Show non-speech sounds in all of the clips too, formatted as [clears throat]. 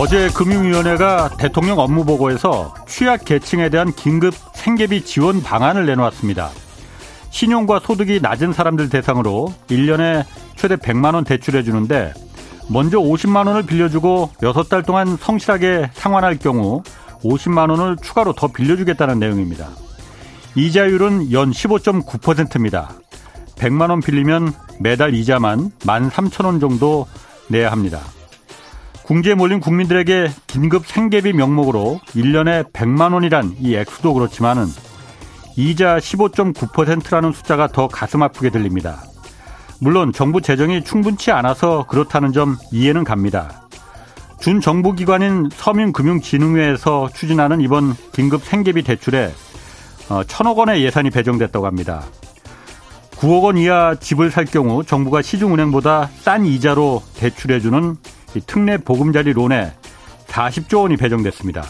어제 금융위원회가 대통령 업무보고에서 취약 계층에 대한 긴급 생계비 지원 방안을 내놓았습니다. 신용과 소득이 낮은 사람들 대상으로 1년에 최대 100만 원 대출해 주는데 먼저 50만 원을 빌려주고 6달 동안 성실하게 상환할 경우 50만 원을 추가로 더 빌려주겠다는 내용입니다. 이자율은 연 15.9%입니다. 100만 원 빌리면 매달 이자만 13,000원 정도 내야 합니다. 궁지에 몰린 국민들에게 긴급 생계비 명목으로 1년에 100만 원이란 이 액수도 그렇지만은 이자 15.9%라는 숫자가 더 가슴 아프게 들립니다. 물론 정부 재정이 충분치 않아서 그렇다는 점 이해는 갑니다. 준 정부 기관인 서민금융진흥회에서 추진하는 이번 긴급 생계비 대출에 어, 천억 원의 예산이 배정됐다고 합니다. 9억 원 이하 집을 살 경우 정부가 시중은행보다 싼 이자로 대출해주는 특례 보금자리 론에 40조 원이 배정됐습니다.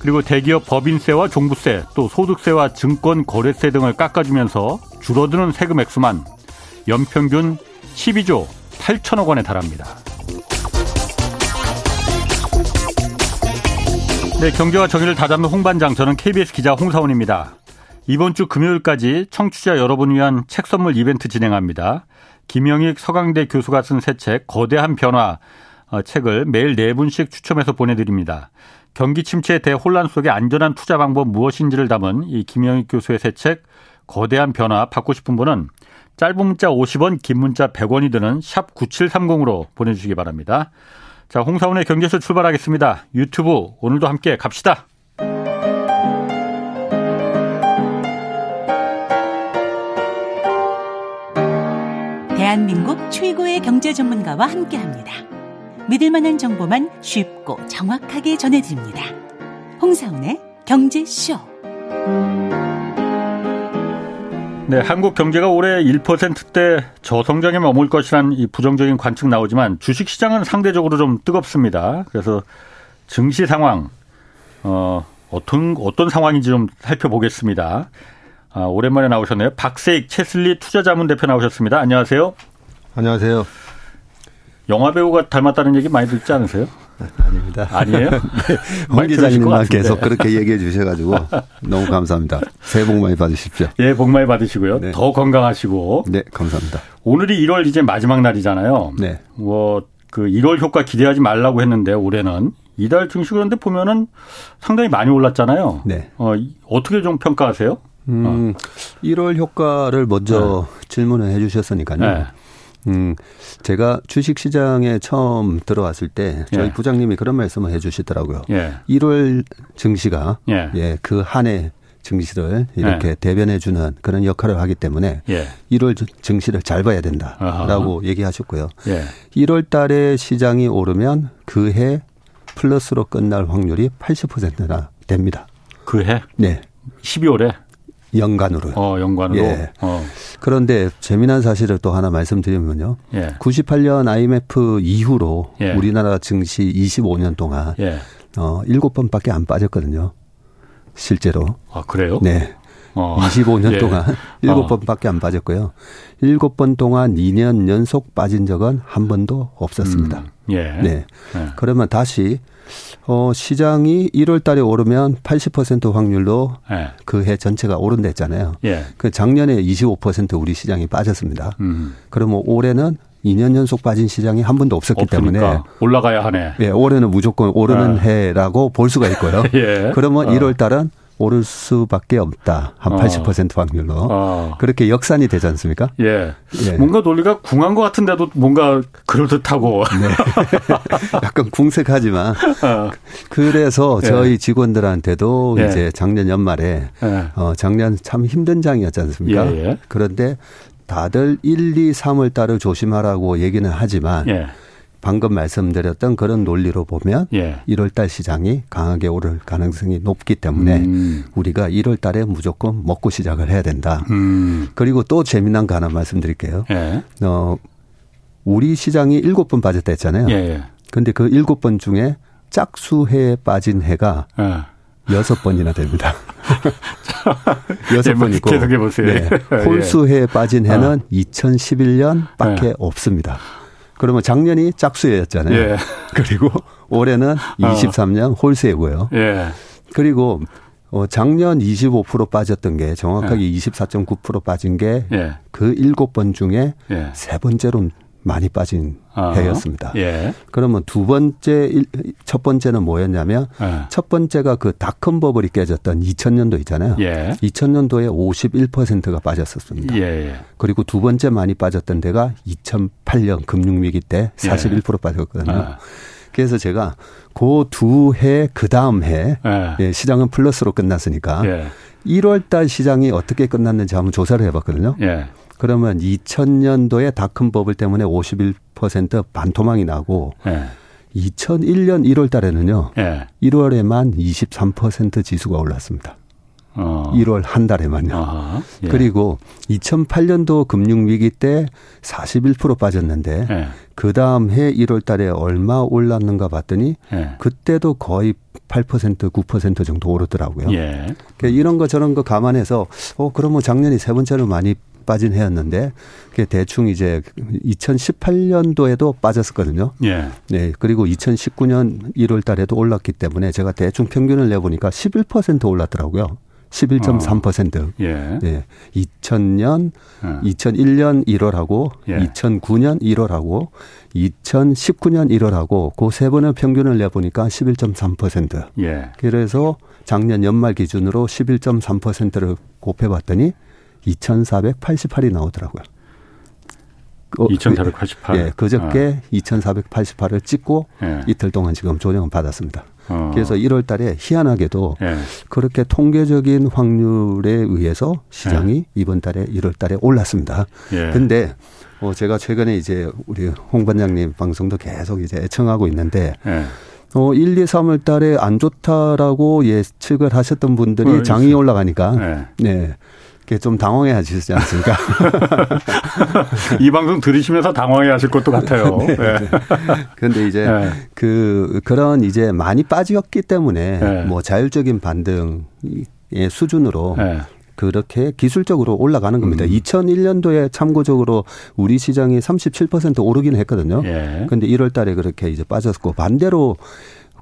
그리고 대기업 법인세와 종부세, 또 소득세와 증권 거래세 등을 깎아주면서 줄어드는 세금 액수만 연평균 12조 8천억 원에 달합니다. 네, 경제와 정의를 다잡는 홍반장, 저는 KBS 기자 홍사원입니다. 이번 주 금요일까지 청취자 여러분 위한 책 선물 이벤트 진행합니다. 김영익 서강대 교수가 쓴 새 책 거대한 변화 어, 책을 매일 네 분씩 추첨해서 보내드립니다. 경기 침체 대혼란 속의 안전한 투자 방법 무엇인지를 담은 이 김영익 교수의 새 책 거대한 변화 받고 싶은 분은 짧은 문자 50원, 긴 문자 100원이 드는 샵 9730으로 보내주시기 바랍니다. 자, 홍사원의 경제쇼 출발하겠습니다. 유튜브 오늘도 함께 갑시다. 대한민국 최고의 경제 전문가와 함께 합니다. 믿을 만한 정보만 쉽고 정확하게 전해드립니다. 홍사운의 경제쇼. 네, 한국 경제가 올해 1%대 저성장에 머물 것이란 이 부정적인 관측 나오지만 주식 시장은 상대적으로 좀 뜨겁습니다. 그래서 증시 상황 어 어떤 어떤 상황인지 좀 살펴보겠습니다. 아, 오랜만에 나오셨네요. 박세익 채슬리 투자자문 대표 나오셨습니다. 안녕하세요. 안녕하세요. 영화 배우가 닮았다는 얘기 많이 듣지 않으세요? [laughs] 아닙니다. 아니에요? [laughs] 네. 홍 기자님만 계속 그렇게 얘기해 주셔가지고 너무 감사합니다. 새해 복 많이 받으십시오. 예, 복 많이 받으시고요. 네. 더 건강하시고. 네, 감사합니다. 오늘이 1월 이제 마지막 날이잖아요. 네. 뭐, 그 1월 효과 기대하지 말라고 했는데 올해는 이달 증시 그런데 보면은 상당히 많이 올랐잖아요. 네. 어, 어떻게 좀 평가하세요? 음, 어. 1월 효과를 먼저 네. 질문을 해 주셨으니까요. 네. 음, 제가 주식 시장에 처음 들어왔을 때 저희 예. 부장님이 그런 말씀을 해 주시더라고요. 예. 1월 증시가 예, 예 그한 해 증시를 이렇게 예. 대변해 주는 그런 역할을 하기 때문에 예. 1월 증시를 잘 봐야 된다라고 아하. 얘기하셨고요. 예. 1월 달에 시장이 오르면 그 해 플러스로 끝날 확률이 80%나 됩니다. 그 해? 네. 12월에? 연간으로. 어, 연간으로. 예. 어. 그런데 재미난 사실을 또 하나 말씀드리면요. 예. 98년 IMF 이후로 예. 우리나라 증시 25년 동안 예. 어, 7번밖에 안 빠졌거든요. 실제로. 아, 그래요? 네. 어. 25년 예. 동안 7번밖에 어. 안 빠졌고요. 7번 동안 2년 연속 빠진 적은 한 번도 없었습니다. 음. 예. 네. 예. 그러면 다시 어, 시장이 1월 달에 오르면 80% 확률로 예. 그해 전체가 오른다 했잖아요. 예. 그 작년에 25% 우리 시장이 빠졌습니다. 음. 그러면 올해는 2년 연속 빠진 시장이 한 번도 없었기 없으니까. 때문에 올라가야 하네. 예, 올해는 무조건 오르는 예. 해라고 볼 수가 있고요. [laughs] 예. 그러면 어. 1월 달은 오를 수밖에 없다. 한 80% 어. 확률로. 어. 그렇게 역산이 되지 않습니까? 예. 예. 뭔가 논리가 궁한 것 같은데도 뭔가 그럴듯하고. 네. [laughs] 약간 궁색하지만. 어. 그래서 예. 저희 직원들한테도 예. 이제 작년 연말에 예. 어, 작년 참 힘든 장이었지 않습니까? 예, 예. 그런데 다들 1, 2, 3월 달을 조심하라고 얘기는 하지만 방금 말씀드렸던 그런 논리로 보면 예. 1월 달 시장이 강하게 오를 가능성이 높기 때문에 음. 우리가 1월 달에 무조건 먹고 시작을 해야 된다. 음. 그리고 또 재미난 거 하나 말씀드릴게요. 예. 어, 우리 시장이 7번 빠졌다 했잖아요. 예. 근데 그 7번 중에 짝수해에 빠진 해가 예. 여섯 번이나 됩니다. [laughs] 여섯 번이고 계속해 보세요. 네. [laughs] 홀수해에 빠진 해는 어. 2011년 밖에 예. 없습니다. 그러면 작년이 짝수였잖아요. 예. [laughs] 그리고 올해는 23년 어. 홀세고요. 예. 그리고 어, 작년 25% 빠졌던 게 정확하게 예. 24.9% 빠진 게그 예. 일곱 번 중에 예. 세 번째로 많이 빠진 어. 해였습니다. 예. 그러면 두 번째, 첫 번째는 뭐였냐면 예. 첫 번째가 그 닷컴 버블이 깨졌던 2000년도 있잖아요. 예. 2000년도에 51%가 빠졌었습니다. 예. 그리고 두 번째 많이 빠졌던 데가 2008년 금융위기 때 41% 빠졌거든요. 아. 그래서 제가 그 두 해, 그 다음 해, 예. 예. 시장은 플러스로 끝났으니까 1월 예. 달 시장이 어떻게 끝났는지 한번 조사를 해봤거든요. 예. 그러면 2000년도에 닷컴 버블 때문에 51% 반토막이 나고 예. 2001년 1월 달에는요. 예. 1월에만 23% 지수가 올랐습니다. 어. 1월 한 달에만요. 예. 그리고 2008년도 금융위기 때 41% 빠졌는데 예. 그 다음 해 1월 달에 얼마 올랐는가 봤더니 예. 그때도 거의 8% 9% 정도 오르더라고요. 예. 그러니까 이런 거 저런 거 감안해서 어 그러면 작년이 세 번째로 많이 빠진 해였는데 그게 대충 이제 2018년도에도 빠졌었거든요. 예. 네. 그리고 2019년 1월 달에도 올랐기 때문에 제가 대충 평균을 내 보니까 11% 올랐더라고요. 11.3%. 어. 예. 네. 2000년, 예. 2001년 1월하고 예. 2009년 1월하고 2019년 1월하고 그 세 번의 평균을 내 보니까 11.3%. 예. 그래서 작년 연말 기준으로 11.3%를 곱해 봤더니 2,488이 나오더라고요. 어, 2,488. 예, 그저께 아. 2,488을 찍고 예. 이틀 동안 지금 조정을 받았습니다. 어. 그래서 1월 달에 희한하게도 예. 그렇게 통계적인 확률에 의해서 시장이 예. 이번 달에 1월 달에 올랐습니다. 예. 근데 어 제가 최근에 이제 우리 홍 반장님 방송도 계속 이제 애청하고 있는데 예. 어 1, 2, 3월 달에 안 좋다라고 예측을 하셨던 분들이 어, 장이 올라가니까 네. 네. 좀 당황해 하시지 않습니까? [laughs] 이 방송 들으시면서 당황해 하실 것도 같아요. [laughs] 네. 네. 그런데 이제 네. 그, 그런 이제 많이 빠졌기 때문에 네. 뭐 자율적인 반등의 수준으로 네. 그렇게 기술적으로 올라가는 겁니다. 음. 2001년도에 참고적으로 우리 시장이 37% 오르긴 했거든요. 그런데 예. 1월 달에 그렇게 이제 빠졌고 반대로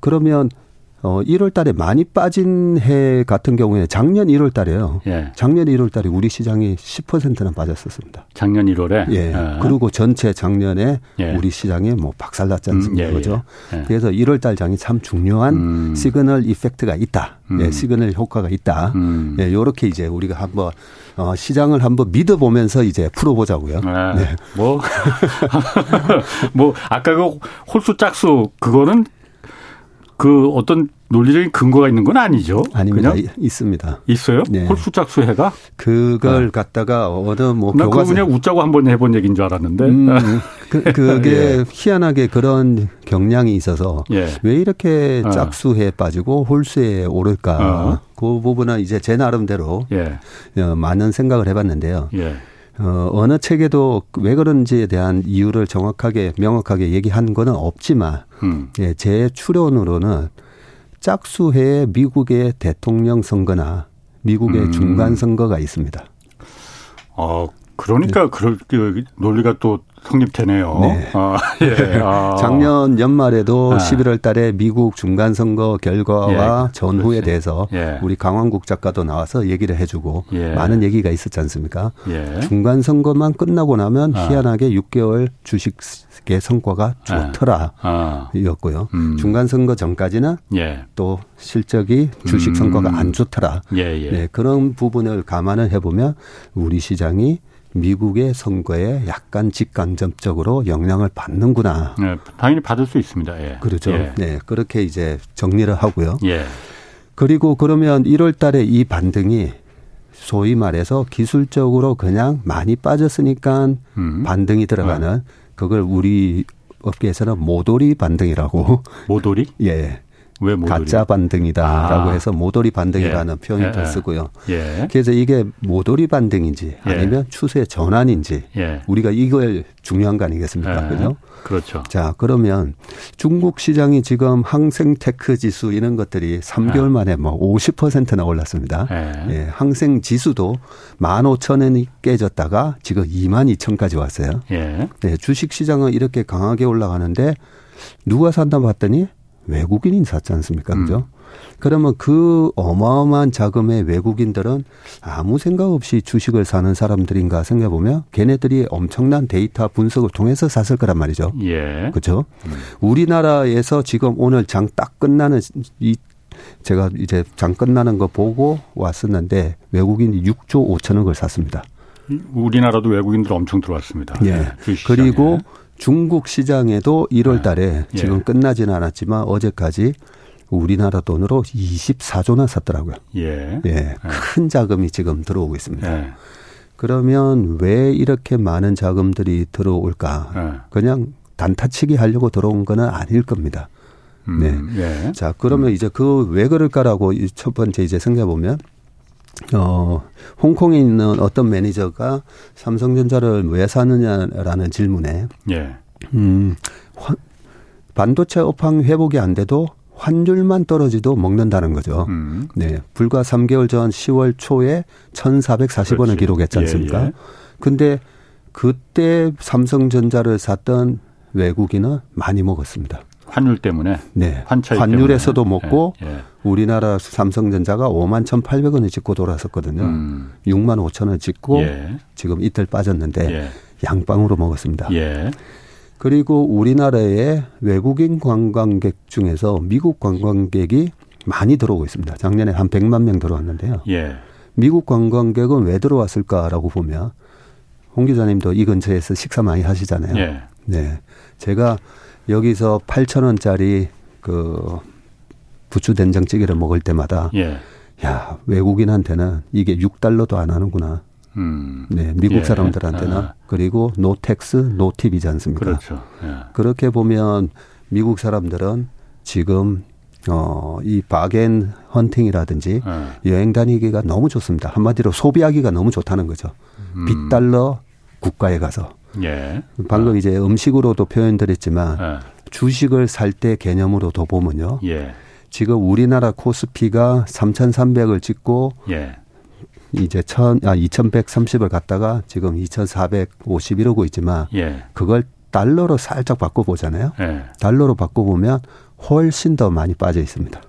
그러면 어 1월 달에 많이 빠진 해 같은 경우에 작년 1월 달에요. 예. 작년 1월 달에 우리 시장이 10%는 빠졌었습니다. 작년 1월에? 예. 예. 그리고 전체 작년에 예. 우리 시장이 뭐 박살났지 않습니까? 음, 예, 그죠? 그래서 1월 달 장이 참 중요한 음. signal effect가 있다. 음. 예, 시그널 효과가 있다. 음. 예, 요렇게 이제 우리가 한번 어, 시장을 한번 믿어보면서 이제 풀어보자고요. 아, 네. 뭐, [laughs] 뭐, 아까 그 홀수 짝수, 그거는 그 어떤 논리적인 근거가 있는 건 아니죠. 아닙니다. 그냥 있습니다. 있어요? 네. 홀수짝수 해가? 그걸 네. 갖다가 어느 뭐나 교과서 그냥 웃자고 한번 해본 얘기인 줄 알았는데. 음, [laughs] 그, 그게 예. 희한하게 그런 경향이 있어서 예. 왜 이렇게 어. 짝수에 빠지고 홀수에 오를까? 어. 그 부분은 이제 제 나름대로 예. 어, 많은 생각을 해봤는데요. 예. 어, 어느 책에도 왜 그런지에 대한 이유를 정확하게 명확하게 얘기한 거는 없지만 음. 예, 제 추론으로는 짝수해에 미국의 대통령 선거나 미국의 음. 중간 선거가 있습니다. 어, 그러니까 네. 그럴 그 논리가 또 성립되네요. 네. 아, 예. [laughs] 아. 작년 연말에도 아. 11월 달에 미국 중간 선거 결과와 예. 전후에 그렇지. 대해서 예. 우리 강원국 작가도 나와서 얘기를 해주고 예. 많은 얘기가 있었지 않습니까? 예. 중간 선거만 끝나고 나면 아. 희한하게 6개월 주식의 성과가 좋더라 아. 였고요. 음. 중간 선거 전까지는 예. 또 실적이 주식 성과가 음. 안 좋더라. 네, 그런 부분을 감안을 해보면 우리 시장이 미국의 선거에 약간 직간접적으로 영향을 받는구나. 네, 당연히 받을 수 있습니다. 예. 그렇죠. 예. 네, 그렇게 이제 정리를 하고요. 예. 그리고 그러면 1월 달에 이 반등이 소위 말해서 기술적으로 그냥 많이 빠졌으니까 음. 반등이 들어가는 네. 그걸 우리 업계에서는 모돌이 반등이라고. 모돌이? [laughs] 예. 왜 모돌이? 가짜 반등이다라고 아. 해서 모돌이 반등이라는 예. 표현을 예. 쓰고요. 예. 그래서 이게 모돌이 반등인지 예. 아니면 추세 전환인지 예. 우리가 이걸 중요한 거 아니겠습니까? 예. 그죠? 그렇죠. 자, 그러면 중국 시장이 지금 항셍 테크 지수 이런 것들이 3개월 만에 뭐 50%나 올랐습니다. 예. 항셍 지수도 15,000원이 깨졌다가 지금 22,000까지 왔어요. 예. 네, 주식 시장은 이렇게 강하게 올라가는데 누가 산다 봤더니 외국인이 샀지 않습니까? 그죠? 음. 그러면 그 어마어마한 자금의 외국인들은 아무 생각 없이 주식을 사는 사람들인가 생각해 보면 걔네들이 엄청난 데이터 분석을 통해서 샀을 거란 말이죠. 예. 그렇죠? 음. 우리나라에서 지금 오늘 장 딱 끝나는 이 제가 이제 장 끝나는 거 보고 왔었는데 외국인이 6조 5천억을 샀습니다. 우리나라도 외국인들 엄청 들어왔습니다. 예. 네, 그리고 중국 시장에도 1월 달에 예. 지금 끝나지는 않았지만 어제까지 우리나라 돈으로 24조나 샀더라고요. 예. 예. 큰 자금이 지금 들어오고 있습니다. 예. 그러면 왜 이렇게 많은 자금들이 들어올까? 예. 그냥 단타치기 하려고 들어온 거는 아닐 겁니다. 음, 네. 예. 자, 그러면 음. 이제 그 왜 그럴까라고 첫 번째 이제 생각해 보면 어, 홍콩에 있는 어떤 매니저가 삼성전자를 왜 사느냐라는 질문에 예. 음, 반도체 업황 회복이 안 돼도 환율만 떨어져도 먹는다는 거죠. 음. 네. 불과 3개월 전 10월 초에 1,440원을 그렇지. 기록했지 않습니까? 예, 예. 근데 그때 삼성전자를 샀던 외국인은 많이 먹었습니다. 환율 때문에. 네. 환율에서도 때문에. 먹고 예, 예. 우리나라 삼성전자가 5만 1,800원을 찍고 돌아섰거든요. 음. 6만 5천 원 찍고 예. 지금 이틀 빠졌는데 예. 양방으로 먹었습니다. 예. 그리고 우리나라의 외국인 관광객 중에서 미국 관광객이 많이 들어오고 있습니다. 작년에 한 100만 명 들어왔는데요. 예. 미국 관광객은 왜 들어왔을까라고 보면 홍 기자님도 이 근처에서 식사 많이 하시잖아요. 예. 네. 제가 여기서 8천 원짜리 그 부추 된장찌개를 먹을 때마다 예. 야 외국인한테는 이게 6달러도 안 하는구나. 음. 네, 미국 예. 사람들한테는 아. 그리고 no tax, no tip이지 않습니까? 그렇죠. 예. 그렇게 보면 미국 사람들은 지금 어, 이 bargain hunting이라든지 예. 여행 다니기가 너무 좋습니다. 한마디로 소비하기가 너무 좋다는 거죠. 음. 비달러 국가에 가서. 예. 방금 아. 이제 음식으로도 표현드렸지만 예. 주식을 살 때 개념으로도 보면요. 예. 지금 우리나라 코스피가 3,300을 찍고 예. 이제 천, 아, 2130을 갔다가 지금 2450 이러고 있지만 예. 그걸 달러로 살짝 바꿔보잖아요. 예. 달러로 바꿔보면 훨씬 더 많이 빠져 있습니다.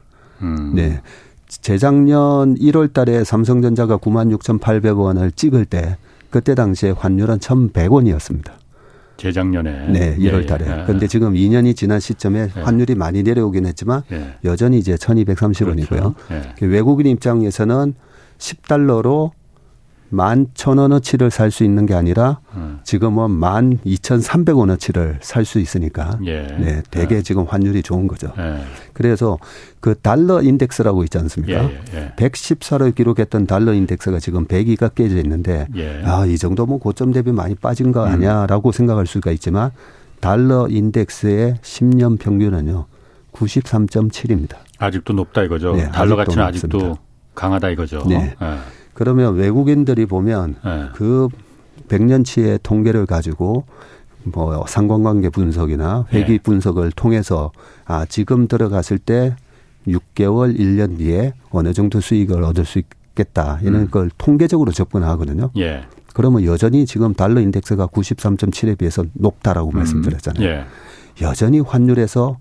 음. 네. 재작년 1월 달에 삼성전자가 96,800원을 찍을 때 그때 당시에 환율은 1,100원이었습니다. 재작년에. 네, 1월 달에. 예, 예. 그런데 지금 2년이 지난 시점에 예. 환율이 많이 내려오긴 했지만 예. 여전히 이제 1230원이고요. 그렇죠. 예. 그 외국인 입장에서는 10달러로 만 천 원어치를 살 수 있는 게 아니라 음. 지금은 만 이천 삼백 원어치를 살 수 있으니까 예. 네, 되게 예. 지금 환율이 좋은 거죠. 예. 그래서 그 달러 인덱스라고 있지 않습니까? 예. 예. 114를 기록했던 달러 인덱스가 지금 102가 깨져 있는데 예. 아, 이 정도 뭐 고점 대비 많이 빠진 거 음. 아니야라고 음. 생각할 수가 있지만 달러 인덱스의 10년 평균은요. 93.7입니다. 아직도 높다 이거죠. 네, 달러 가치는 아직도 강하다 이거죠. 네. 네. 그러면 외국인들이 보면 네. 그 100년치의 통계를 가지고 뭐 상관관계 분석이나 회계 네. 분석을 통해서 아 지금 들어갔을 때 6개월 1년 뒤에 어느 정도 수익을 얻을 수 있겠다 이런 음. 걸 통계적으로 접근하거든요. 예. 그러면 여전히 지금 달러 인덱스가 93.7에 비해서 높다라고 음. 말씀드렸잖아요. 예. 여전히 환율에서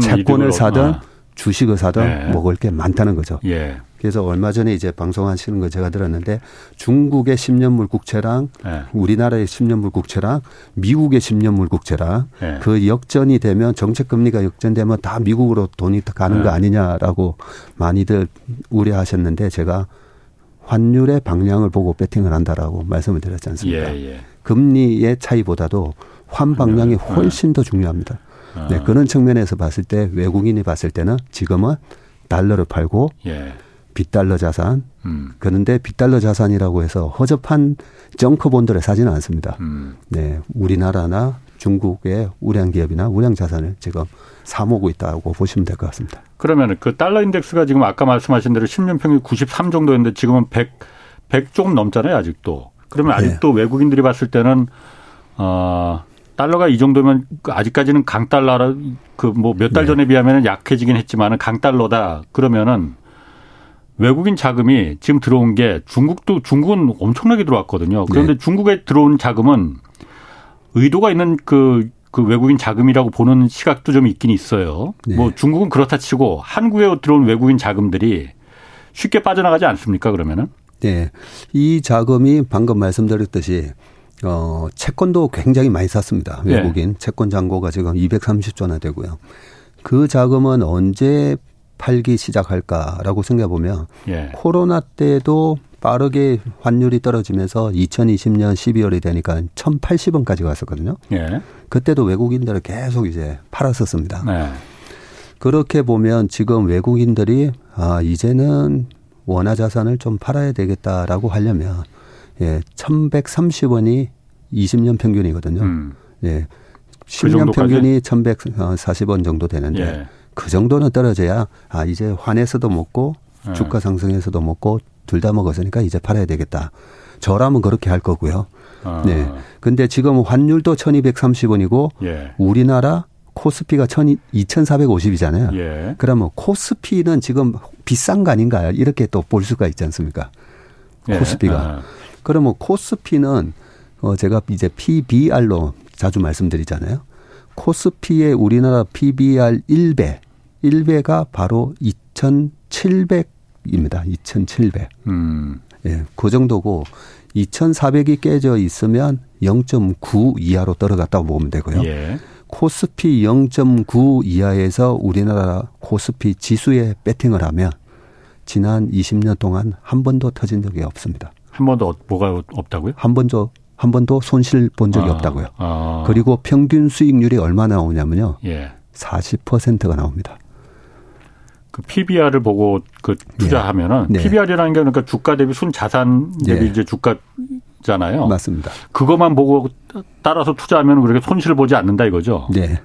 채권을 사든 아. 주식을 사든 예. 먹을 게 많다는 거죠. 예. 그래서 얼마 전에 이제 방송하시는 거 제가 들었는데 중국의 10년물 국채랑 네. 우리나라의 10년물 국채랑 미국의 10년물 국채랑 네. 그 역전이 되면 정책 금리가 역전되면 다 미국으로 돈이 가는 네. 거 아니냐라고 많이들 우려하셨는데 제가 환율의 방향을 보고 배팅을 한다라고 말씀을 드렸지 않습니까? 예, 예. 금리의 차이보다도 환 방향이 훨씬 더 중요합니다. 아. 네, 그런 측면에서 봤을 때 외국인이 봤을 때는 지금은 달러를 팔고 예. 빗달러 자산. 음. 그런데 빗달러 자산이라고 해서 허접한 정커본들을 사지는 않습니다. 음. 네, 우리나라나 중국의 우량 기업이나 우량 자산을 지금 사모고 있다고 보시면 될 것 같습니다. 그러면 그 달러 인덱스가 지금 아까 말씀하신 대로 10년 평균 93 정도였는데 지금은 100, 100 조금 넘잖아요, 아직도. 그러면 네. 아직도 네. 외국인들이 봤을 때는 어 달러가 이 정도면 아직까지는 강달러라 그 뭐 몇달 네. 전에 비하면 약해지긴 했지만은 강달러다 그러면은 외국인 자금이 지금 들어온 게 중국도 중국은 엄청나게 들어왔거든요. 그런데 네. 중국에 들어온 자금은 의도가 있는 그, 그 외국인 자금이라고 보는 시각도 좀 있긴 있어요. 네. 뭐 중국은 그렇다 치고 한국에 들어온 외국인 자금들이 쉽게 빠져나가지 않습니까, 그러면은? 네. 이 자금이 방금 말씀드렸듯이 어, 채권도 굉장히 많이 샀습니다. 네. 외국인 네. 채권 잔고가 지금 230조나 되고요. 그 자금은 언제 팔기 시작할까라고 생각해 보면 예. 코로나 때도 빠르게 환율이 떨어지면서 2020년 12월이 되니까 1,080원까지 갔었거든요. 예. 그때도 외국인들을 계속 이제 팔았었습니다. 네. 그렇게 보면 지금 외국인들이 아 이제는 원화 자산을 좀 팔아야 되겠다라고 하려면 예, 1,130원이 20년 평균이거든요. 음. 예. 10년 그 평균이 1,140원 정도 되는데 예. 그 정도는 떨어져야 아 이제 환에서도 먹고 예. 주가 상승에서도 먹고 둘 다 먹었으니까 이제 팔아야 되겠다. 저라면 그렇게 할 거고요. 아. 네. 근데 지금 환율도 1230원이고 예. 우리나라 코스피가 2450이잖아요. 예. 그러면 코스피는 지금 비싼 거 아닌가요? 이렇게 또 볼 수가 있지 않습니까? 예. 코스피가. 아. 그러면 코스피는 어 제가 이제 PBR로 자주 말씀드리잖아요. 코스피의 우리나라 PBR 1배, 1배가 바로 2,700입니다. 2,700. 음. 예, 그 정도고 2,400이 깨져 있으면 0.9 이하로 떨어갔다고 보면 되고요. 예. 코스피 0.9 이하에서 우리나라 코스피 지수에 배팅을 하면 지난 20년 동안 한 번도 터진 적이 없습니다. 한 번도 뭐가 없다고요? 한 번도 한 번도 손실 본 적이 아, 없다고요. 아. 그리고 평균 수익률이 얼마나 나오냐면요. 예. 40%가 나옵니다. 그 PBR을 보고 그 투자하면은 네. PBR이라는 게 그러니까 주가 대비 순 자산 대비 네. 이제 주가잖아요. 맞습니다. 그것만 보고 따라서 투자하면 그렇게 손실을 보지 않는다 이거죠. 네.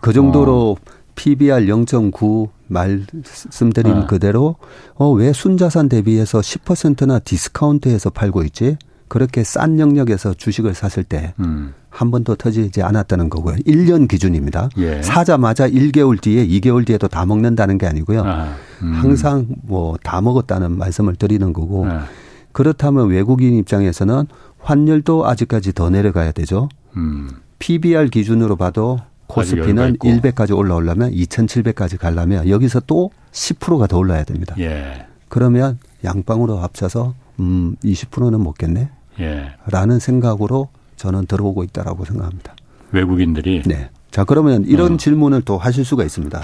그 정도로 어. PBR 0.9 말씀드린 네. 그대로 어 왜 순자산 대비해서 10%나 디스카운트해서 팔고 있지? 그렇게 싼 영역에서 주식을 샀을 때 음. 한 번도 터지지 않았다는 거고요. 1년 기준입니다. 예. 사자마자 1개월 뒤에 2개월 뒤에도 다 먹는다는 게 아니고요. 아, 음. 항상 뭐 다 먹었다는 말씀을 드리는 거고 아. 그렇다면 외국인 입장에서는 환율도 아직까지 더 내려가야 되죠. 음. PBR 기준으로 봐도 코스피는 100까지 올라오려면 2,700까지 가려면 여기서 또 10%가 더 올라야 됩니다. 예. 그러면 양방으로 합쳐서 음 20%는 먹겠네. 예. 라는 생각으로 저는 들어오고 있다라고 생각합니다. 외국인들이 네. 자, 그러면 이런 어. 질문을 또 하실 수가 있습니다.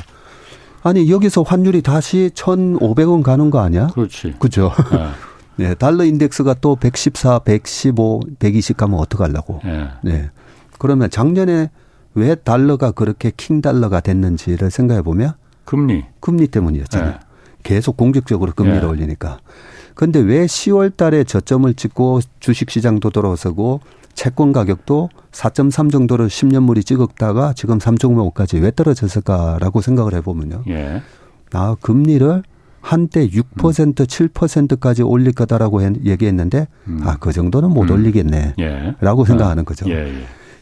아니, 여기서 환율이 다시 1,500원 가는 거 아니야? 그렇지. 그죠? 네. [laughs] 네. 달러 인덱스가 또 114, 115, 120 가면 어떡하려고. 네. 네. 그러면 작년에 왜 달러가 그렇게 킹 달러가 됐는지를 생각해 보면 금리. 금리 때문이었잖아요. 네. 계속 공격적으로 금리를 네. 올리니까. 근데 왜 10월 달에 저점을 찍고 주식 시장도 돌아서고 채권 가격도 4.3 정도를 10년물이 찍었다가 지금 3.5까지 왜 떨어졌을까라고 생각을 해보면요. 예. 아, 금리를 한때 6% 음. 7%까지 올릴 거다라고 얘기했는데 음. 아, 그 정도는 못 음. 올리겠네. 예. 라고 생각하는 거죠. 예.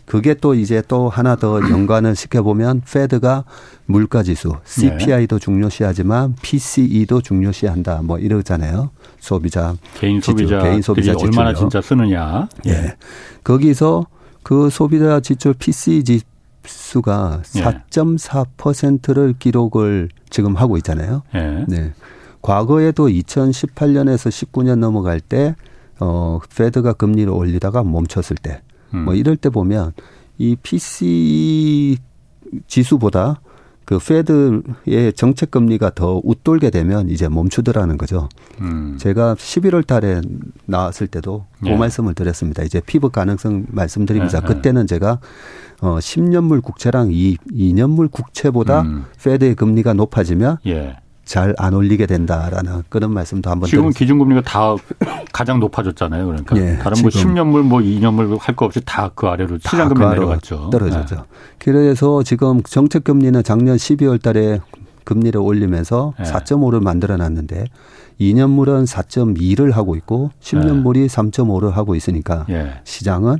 예. 그게 또 이제 또 하나 더 [clears throat] 연관을 시켜보면 페드가 물가지수 CPI도 네. 중요시하지만 PCE도 중요시한다 뭐 이러잖아요. 소비자 개인 소비자 개인 소비자 지출 얼마나 진짜 쓰느냐. 예. 네. 거기서 그 소비자 지출 PCE 지수가 예. 4.4%를 기록을 지금 하고 있잖아요. 예. 네. 과거에도 2018년에서 19년 넘어갈 때 어, 페드가 금리를 올리다가 멈췄을 때, 음. 뭐 이럴 때 보면 이 PC 지수보다 그 페드의 정책 금리가 더 웃돌게 되면 이제 멈추더라는 거죠. 음. 제가 11월 달에 나왔을 때도 그 예. 말씀을 드렸습니다. 이제 피부 가능성 말씀드리면서 예, 예. 그때는 제가 어 10년물 국채랑 2, 2년물 국채보다 음. 페드의 금리가 높아지면 예. 잘 안 올리게 된다라는 그런 말씀도 한번 지금은 드렸습니다. 기준금리가 다 가장 높아졌잖아요. 그러니까 예, 다른 뭐 10년물 뭐 2년물 할 거 없이 다 그 아래로 시장금리 그 내려갔죠. 떨어졌죠. 네. 그래서 지금 정책금리는 작년 12월 달에 금리를 올리면서 네. 4.5를 만들어 놨는데 2년물은 4.2를 하고 있고 10년물이 네. 3.5를 하고 있으니까 네. 시장은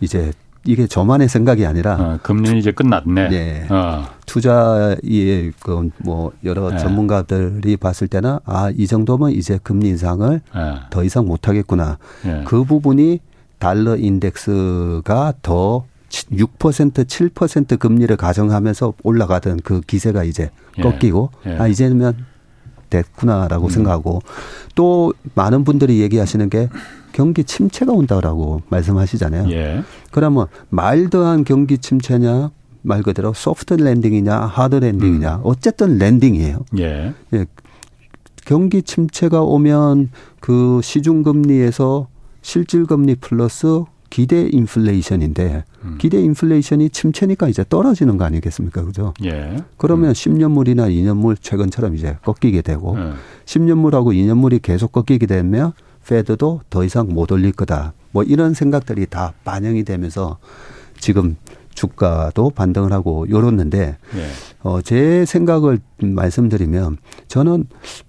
이제 이게 저만의 생각이 아니라 어, 금리는 이제 끝났네. 네. 어. 투자의 그뭐 여러 네. 전문가들이 봤을 때는 아이 정도면 이제 금리 인상을 네. 더 이상 못 하겠구나. 네. 그 부분이 달러 인덱스가 더 6% 7% 금리를 가정하면서 올라가던 그 기세가 이제 예. 꺾이고 예. 아 이제는 됐구나라고 음. 생각하고 또 많은 분들이 얘기하시는 게 경기 침체가 온다라고 말씀하시잖아요. 예. 그러면 mild한 경기 침체냐 말 그대로 soft landing이냐 hard landing이냐 음. 어쨌든 landing이에요. 예. 예. 경기 침체가 오면 그 시중 금리에서 실질 금리 플러스 기대 인플레이션인데 음. 기대 인플레이션이 침체니까 이제 떨어지는 거 아니겠습니까? 그죠? 예. 그러면 음. 10년물이나 2년물 최근처럼 이제 꺾이게 되고 예. 10년물하고 2년물이 계속 꺾이게 되면 페드도 더 이상 못 올릴 거다. 뭐 이런 생각들이 다 반영이 되면서 지금 주가도 반등을 하고 요렇는데 예. 어, 제 생각을 말씀드리면 저는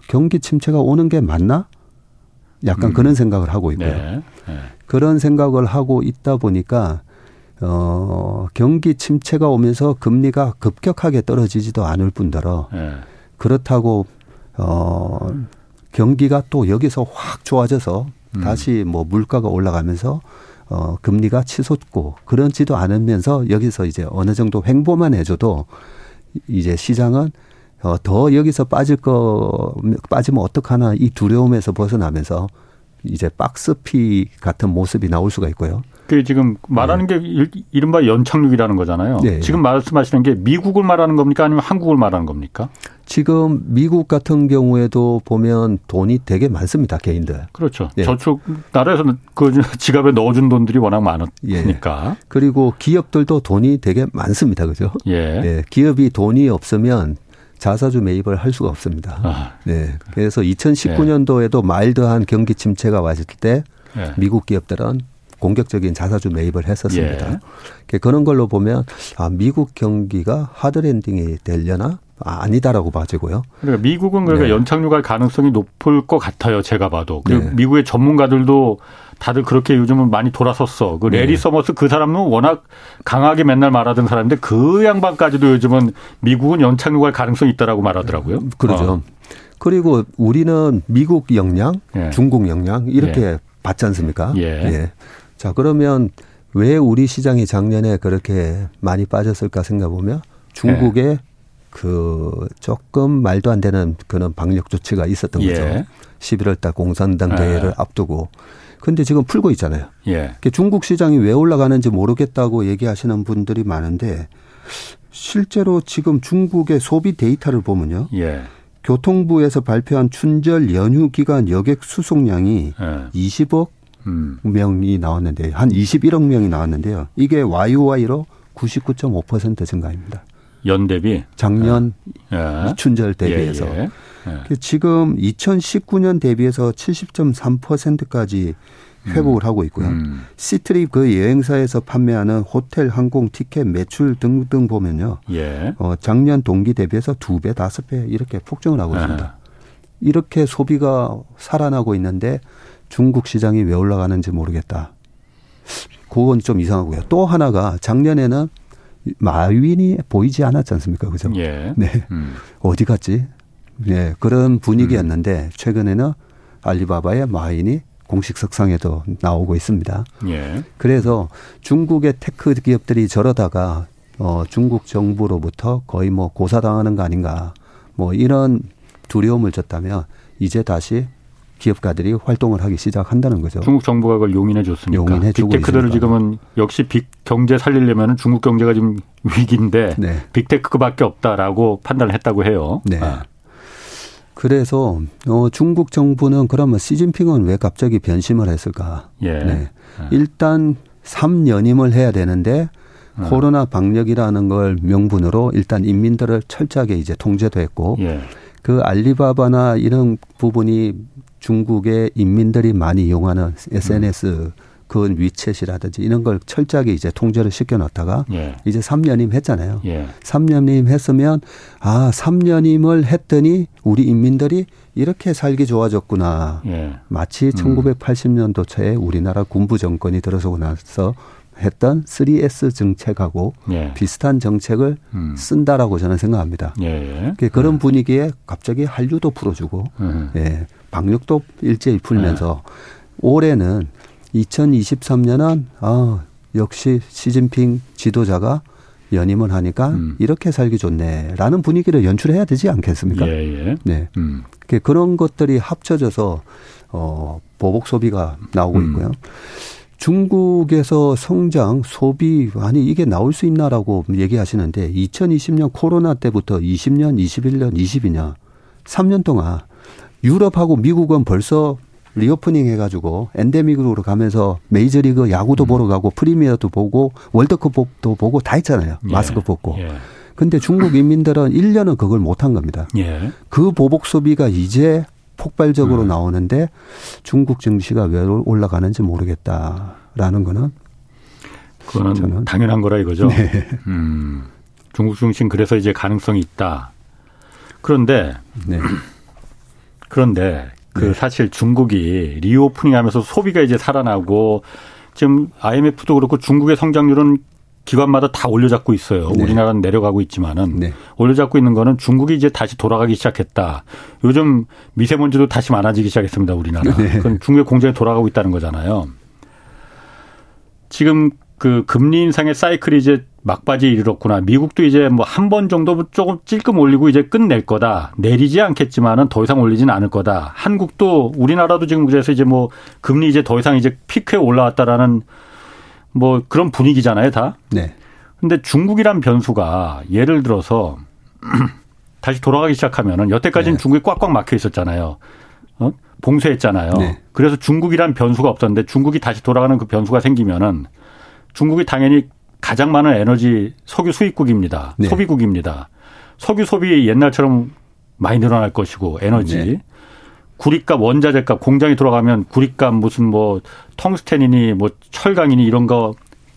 경기 침체가 오는 게 맞나? 약간 음. 그런 생각을 하고 있고요. 네. 네. 그런 생각을 하고 있다 보니까 어 경기 침체가 오면서 금리가 급격하게 떨어지지도 않을 뿐더러 네. 그렇다고 어 경기가 또 여기서 확 좋아져서 음. 다시 뭐 물가가 올라가면서 어 금리가 치솟고 그런지도 않으면서 여기서 이제 어느 정도 횡보만 해줘도 이제 시장은 어, 더 여기서 빠질 거, 빠지면 어떡하나 이 두려움에서 벗어나면서 이제 박스피 같은 모습이 나올 수가 있고요. 그 지금 말하는 네. 게 이른바 연착륙이라는 거잖아요. 네. 지금 말씀하시는 게 미국을 말하는 겁니까 아니면 한국을 말하는 겁니까? 지금 미국 같은 경우에도 보면 돈이 되게 많습니다 개인들. 그렇죠. 네. 저축 나라에서는 그 [laughs] 지갑에 넣어준 돈들이 워낙 많으니까. 예. 그리고 기업들도 돈이 되게 많습니다, 그죠? 예. 네. 기업이 돈이 없으면 자사주 매입을 할 수가 없습니다. 아. 네. 그래서 2019년도에도 네. 마일드한 경기 침체가 왔을 때 네. 미국 기업들은 공격적인 자사주 매입을 했었습니다. 예. 그런 걸로 보면 아, 미국 경기가 하드랜딩이 되려나 아, 아니다라고 봐지고요. 그러니까 미국은 그러니까 네. 연착륙 할 가능성이 높을 것 같아요. 제가 봐도. 그리고 네. 미국의 전문가들도 다들 그렇게 요즘은 많이 돌아섰어. 그 래리 네. 서머스 그 사람은 워낙 강하게 맨날 말하던 사람인데 그 양반까지도 요즘은 미국은 연착륙 할 가능성이 있다라고 말하더라고요. 그러죠. 어. 그리고 우리는 미국 영향, 예. 중국 영향 이렇게 예. 받지 않습니까? 예. 예. 자, 그러면 왜 우리 시장이 작년에 그렇게 많이 빠졌을까 생각해 보면 중국의 예. 그 조금 말도 안 되는 그런 방역 조치가 있었던 예. 거죠. 11월 달 공산당 대회를 예. 앞두고 근데 지금 풀고 있잖아요. 예. 중국 시장이 왜 올라가는지 모르겠다고 얘기하시는 분들이 많은데 실제로 지금 중국의 소비 데이터를 보면요. 예. 교통부에서 발표한 춘절 연휴 기간 여객 수송량이 예. 20억 음. 명이 나왔는데 한 21억 명이 나왔는데요. 이게 YOY로 99.5% 증가입니다. 연 대비 작년 예. 춘절 대비해서 예, 예. 네. 지금 2019년 대비해서 70.3%까지 회복을 음. 하고 있고요. 음. 시트립 그 여행사에서 판매하는 호텔, 항공, 티켓 매출 등등 보면요. 예. 어, 작년 동기 대비해서 두 배, 다섯 배 이렇게 폭증을 하고 있습니다. 아. 이렇게 소비가 살아나고 있는데 중국 시장이 왜 올라가는지 모르겠다. 그건 좀 이상하고요. 또 하나가 작년에는 마윈이 보이지 않았지 않습니까? 그죠? 예. 네. 음. 어디 갔지? 네, 그런 분위기였는데 음. 최근에는 알리바바의 마윈이 공식 석상에도 나오고 있습니다. 예. 그래서 중국의 tech 기업들이 저러다가 어 중국 정부로부터 거의 뭐 고사당하는 거 아닌가 뭐 이런 두려움을 줬다면 이제 다시 기업가들이 활동을 하기 시작한다는 거죠. 중국 정부가 그걸 용인해 줬습니까? 용인해 주고 big tech들을 지금은 역시 빅 경제 살리려면 중국 경제가 지금 [laughs] 위기인데 네. big tech밖에 없다라고 판단을 했다고 해요. 네. 아. 그래서 어 중국 정부는 그러면 시진핑은 왜 갑자기 변심을 했을까? 예. 네. 예. 일단 3년임을 해야 되는데 어. 코로나 방역이라는 걸 명분으로 일단 인민들을 철저하게 이제 통제도 했고 예. 그 알리바바나 이런 부분이 중국의 인민들이 많이 이용하는 SNS 음. 그 위챗이라든지 이런 걸 철저하게 이제 통제를 시켜 놓다가 예. 이제 3년임 했잖아요. 예. 3년임 했으면 아, 3년임을 했더니 우리 인민들이 이렇게 살기 좋아졌구나. 예. 마치 음. 1980년도 초에 우리나라 군부 정권이 들어서고 나서 했던 3S 정책하고 예. 비슷한 정책을 음. 쓴다라고 저는 생각합니다. 예. 그런 음. 분위기에 갑자기 한류도 풀어주고 음. 예. 방역도 일제히 풀면서 예. 올해는 2023년은 아 역시 시진핑 지도자가 연임을 하니까 음. 이렇게 살기 좋네라는 분위기를 연출해야 되지 않겠습니까? 예, 예. 네. 음. 그런 것들이 합쳐져서 어 보복 소비가 나오고 음. 있고요. 중국에서 성장, 소비, 아니, 이게 나올 수 있나라고 얘기하시는데, 2020년 코로나 때부터 20년, 21년, 22년, 3년 동안 유럽하고 미국은 벌써 reopening 해가지고 endemic으로 가면서 메이저리그 야구도 음. 보러 가고 프리미어도 보고 월드컵도 보고 다 했잖아요. 예. 마스크 벗고. 예. 근데 중국 인민들은 1년은 그걸 못한 겁니다. 예. 그 보복 소비가 이제 폭발적으로 음. 나오는데 중국 증시가 왜 올라가는지 모르겠다라는 거는 그거는 저는 당연한 거라 이거죠. 네. 음. 중국 증시는 그래서 이제 가능성이 있다. 그런데 네. 그런데 그 네. 사실 중국이 reopening 하면서 소비가 이제 살아나고 지금 IMF도 그렇고 중국의 성장률은 기관마다 다 올려잡고 있어요. 네. 우리나라는 내려가고 있지만은 네. 올려잡고 있는 거는 중국이 이제 다시 돌아가기 시작했다. 요즘 미세먼지도 다시 많아지기 시작했습니다. 우리나라. 네. 그럼 중국의 공장이 돌아가고 있다는 거잖아요. 지금 그 금리 인상의 사이클이 이제 막바지에 이르렀구나. 미국도 이제 뭐 한 번 정도 조금 찔끔 올리고 이제 끝낼 거다. 내리지 않겠지만은 더 이상 올리지는 않을 거다. 한국도 우리나라도 지금 그래서 이제 뭐 금리 이제 더 이상 이제 피크에 올라왔다라는 뭐 그런 분위기잖아요, 다. 네. 근데 중국이란 변수가 예를 들어서 [clears throat] 다시 돌아가기 시작하면은 여태까지는 네. 중국이 꽉꽉 막혀 있었잖아요. 어? 봉쇄했잖아요. 네. 그래서 중국이란 변수가 없었는데 중국이 다시 돌아가는 그 변수가 생기면은 중국이 당연히 가장 많은 에너지 석유 수입국입니다. 네. 소비국입니다. 석유 소비 옛날처럼 많이 늘어날 것이고 에너지 네. 구리값 원자재값 공장이 돌아가면 구리값 무슨 뭐 텅스텐이니 뭐 철강이니 이런 거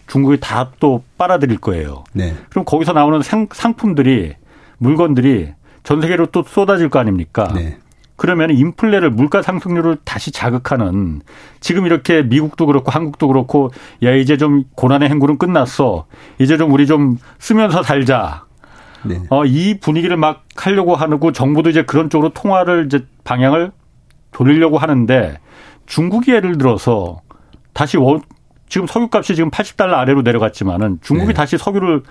중국이 다 또 빨아들일 거예요. 네. 그럼 거기서 나오는 상, 상품들이 물건들이 전 세계로 또 쏟아질 거 아닙니까? 네. 그러면 인플레를 물가 상승률을 다시 자극하는 지금 이렇게 미국도 그렇고 한국도 그렇고 야 이제 좀 고난의 행군은 끝났어. 이제 좀 우리 좀 쓰면서 살자. 네. 어, 이 분위기를 막 하려고 하고 정부도 이제 그런 쪽으로 통화를 이제 방향을 돌리려고 하는데 중국이 예를 들어서 다시 원, 지금 석유값이 지금 80달러 아래로 내려갔지만은 중국이 네. 다시 석유를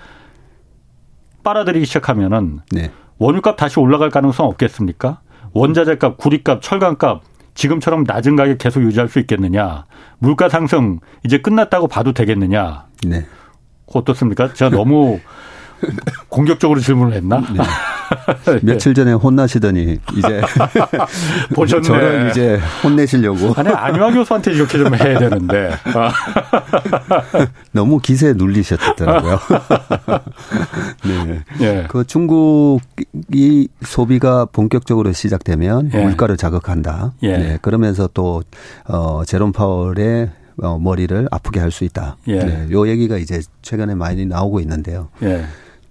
빨아들이기 시작하면은 네. 원유값 다시 올라갈 가능성 없겠습니까? 원자재값, 구리값, 철강값 지금처럼 낮은 가격 계속 유지할 수 있겠느냐? 물가 상승 이제 끝났다고 봐도 되겠느냐? 네. 어떻습니까? 제가 너무 [laughs] [laughs] 공격적으로 질문을 했나? [laughs] 네. 며칠 전에 혼나시더니 이제 [laughs] 보셨네. 저를 이제 혼내시려고. 아니 안유아 교수한테 이렇게 좀 해야 되는데 너무 기세에 눌리셨더라고요. 네. 예. 그 중국이 소비가 본격적으로 시작되면 예. 물가를 자극한다. 예. 네. 그러면서 또 어, 제롬 파월의 어, 머리를 아프게 할 수 있다. 예. 네. 요 얘기가 이제 최근에 많이 나오고 있는데요. 예.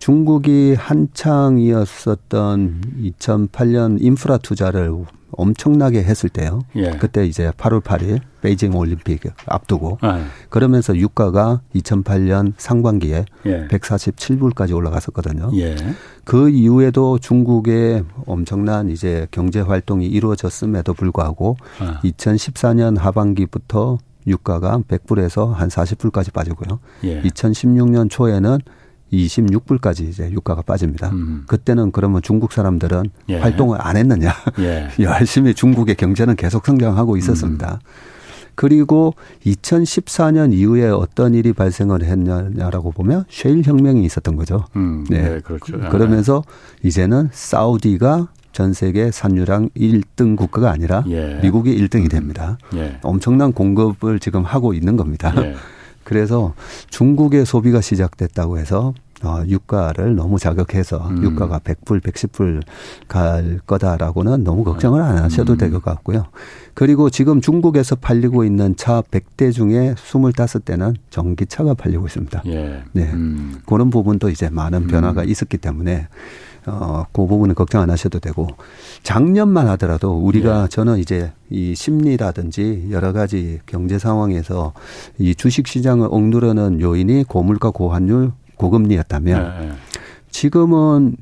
중국이 한창이었었던 2008년 인프라 투자를 엄청나게 했을 때요. 예. 그때 이제 8월 8일 베이징 올림픽 앞두고 아. 그러면서 유가가 2008년 상반기에 예. 147불까지 올라갔었거든요. 예. 그 이후에도 중국의 엄청난 이제 경제 활동이 이루어졌음에도 불구하고 아. 2014년 하반기부터 유가가 100불에서 한 40불까지 빠지고요. 2016년 초에는 26불까지 이제 유가가 빠집니다. 음. 그때는 그러면 중국 사람들은 예. 활동을 안 했느냐? 예. [laughs] 열심히 중국의 경제는 계속 성장하고 있었습니다. 음. 그리고 2014년 이후에 어떤 일이 발생을 했냐라고 보면 쉐일 혁명이 있었던 거죠. 음. 네. 네, 그렇죠. 그러면서 이제는 사우디가 전 세계 산유량 1등 국가가 아니라 예. 미국이 1등이 됩니다. 예. 엄청난 공급을 지금 하고 있는 겁니다. 예. [laughs] 그래서 중국의 소비가 시작됐다고 해서 어, 유가를 너무 자극해서 음. 유가가 100불, 110불 갈 거다라고는 너무 걱정을 안 하셔도 음. 될것 같고요. 그리고 지금 중국에서 팔리고 있는 차 100대 중에 25대는 전기차가 팔리고 있습니다. 예. 네. 음. 그런 부분도 이제 많은 변화가 음. 있었기 때문에 어, 그 부분은 걱정 안 하셔도 되고 작년만 하더라도 우리가 예. 저는 이제 이 심리라든지 여러 가지 경제 상황에서 이 주식 시장을 억누르는 요인이 고물가 고환율 고금리였다면 예. 예. 지금은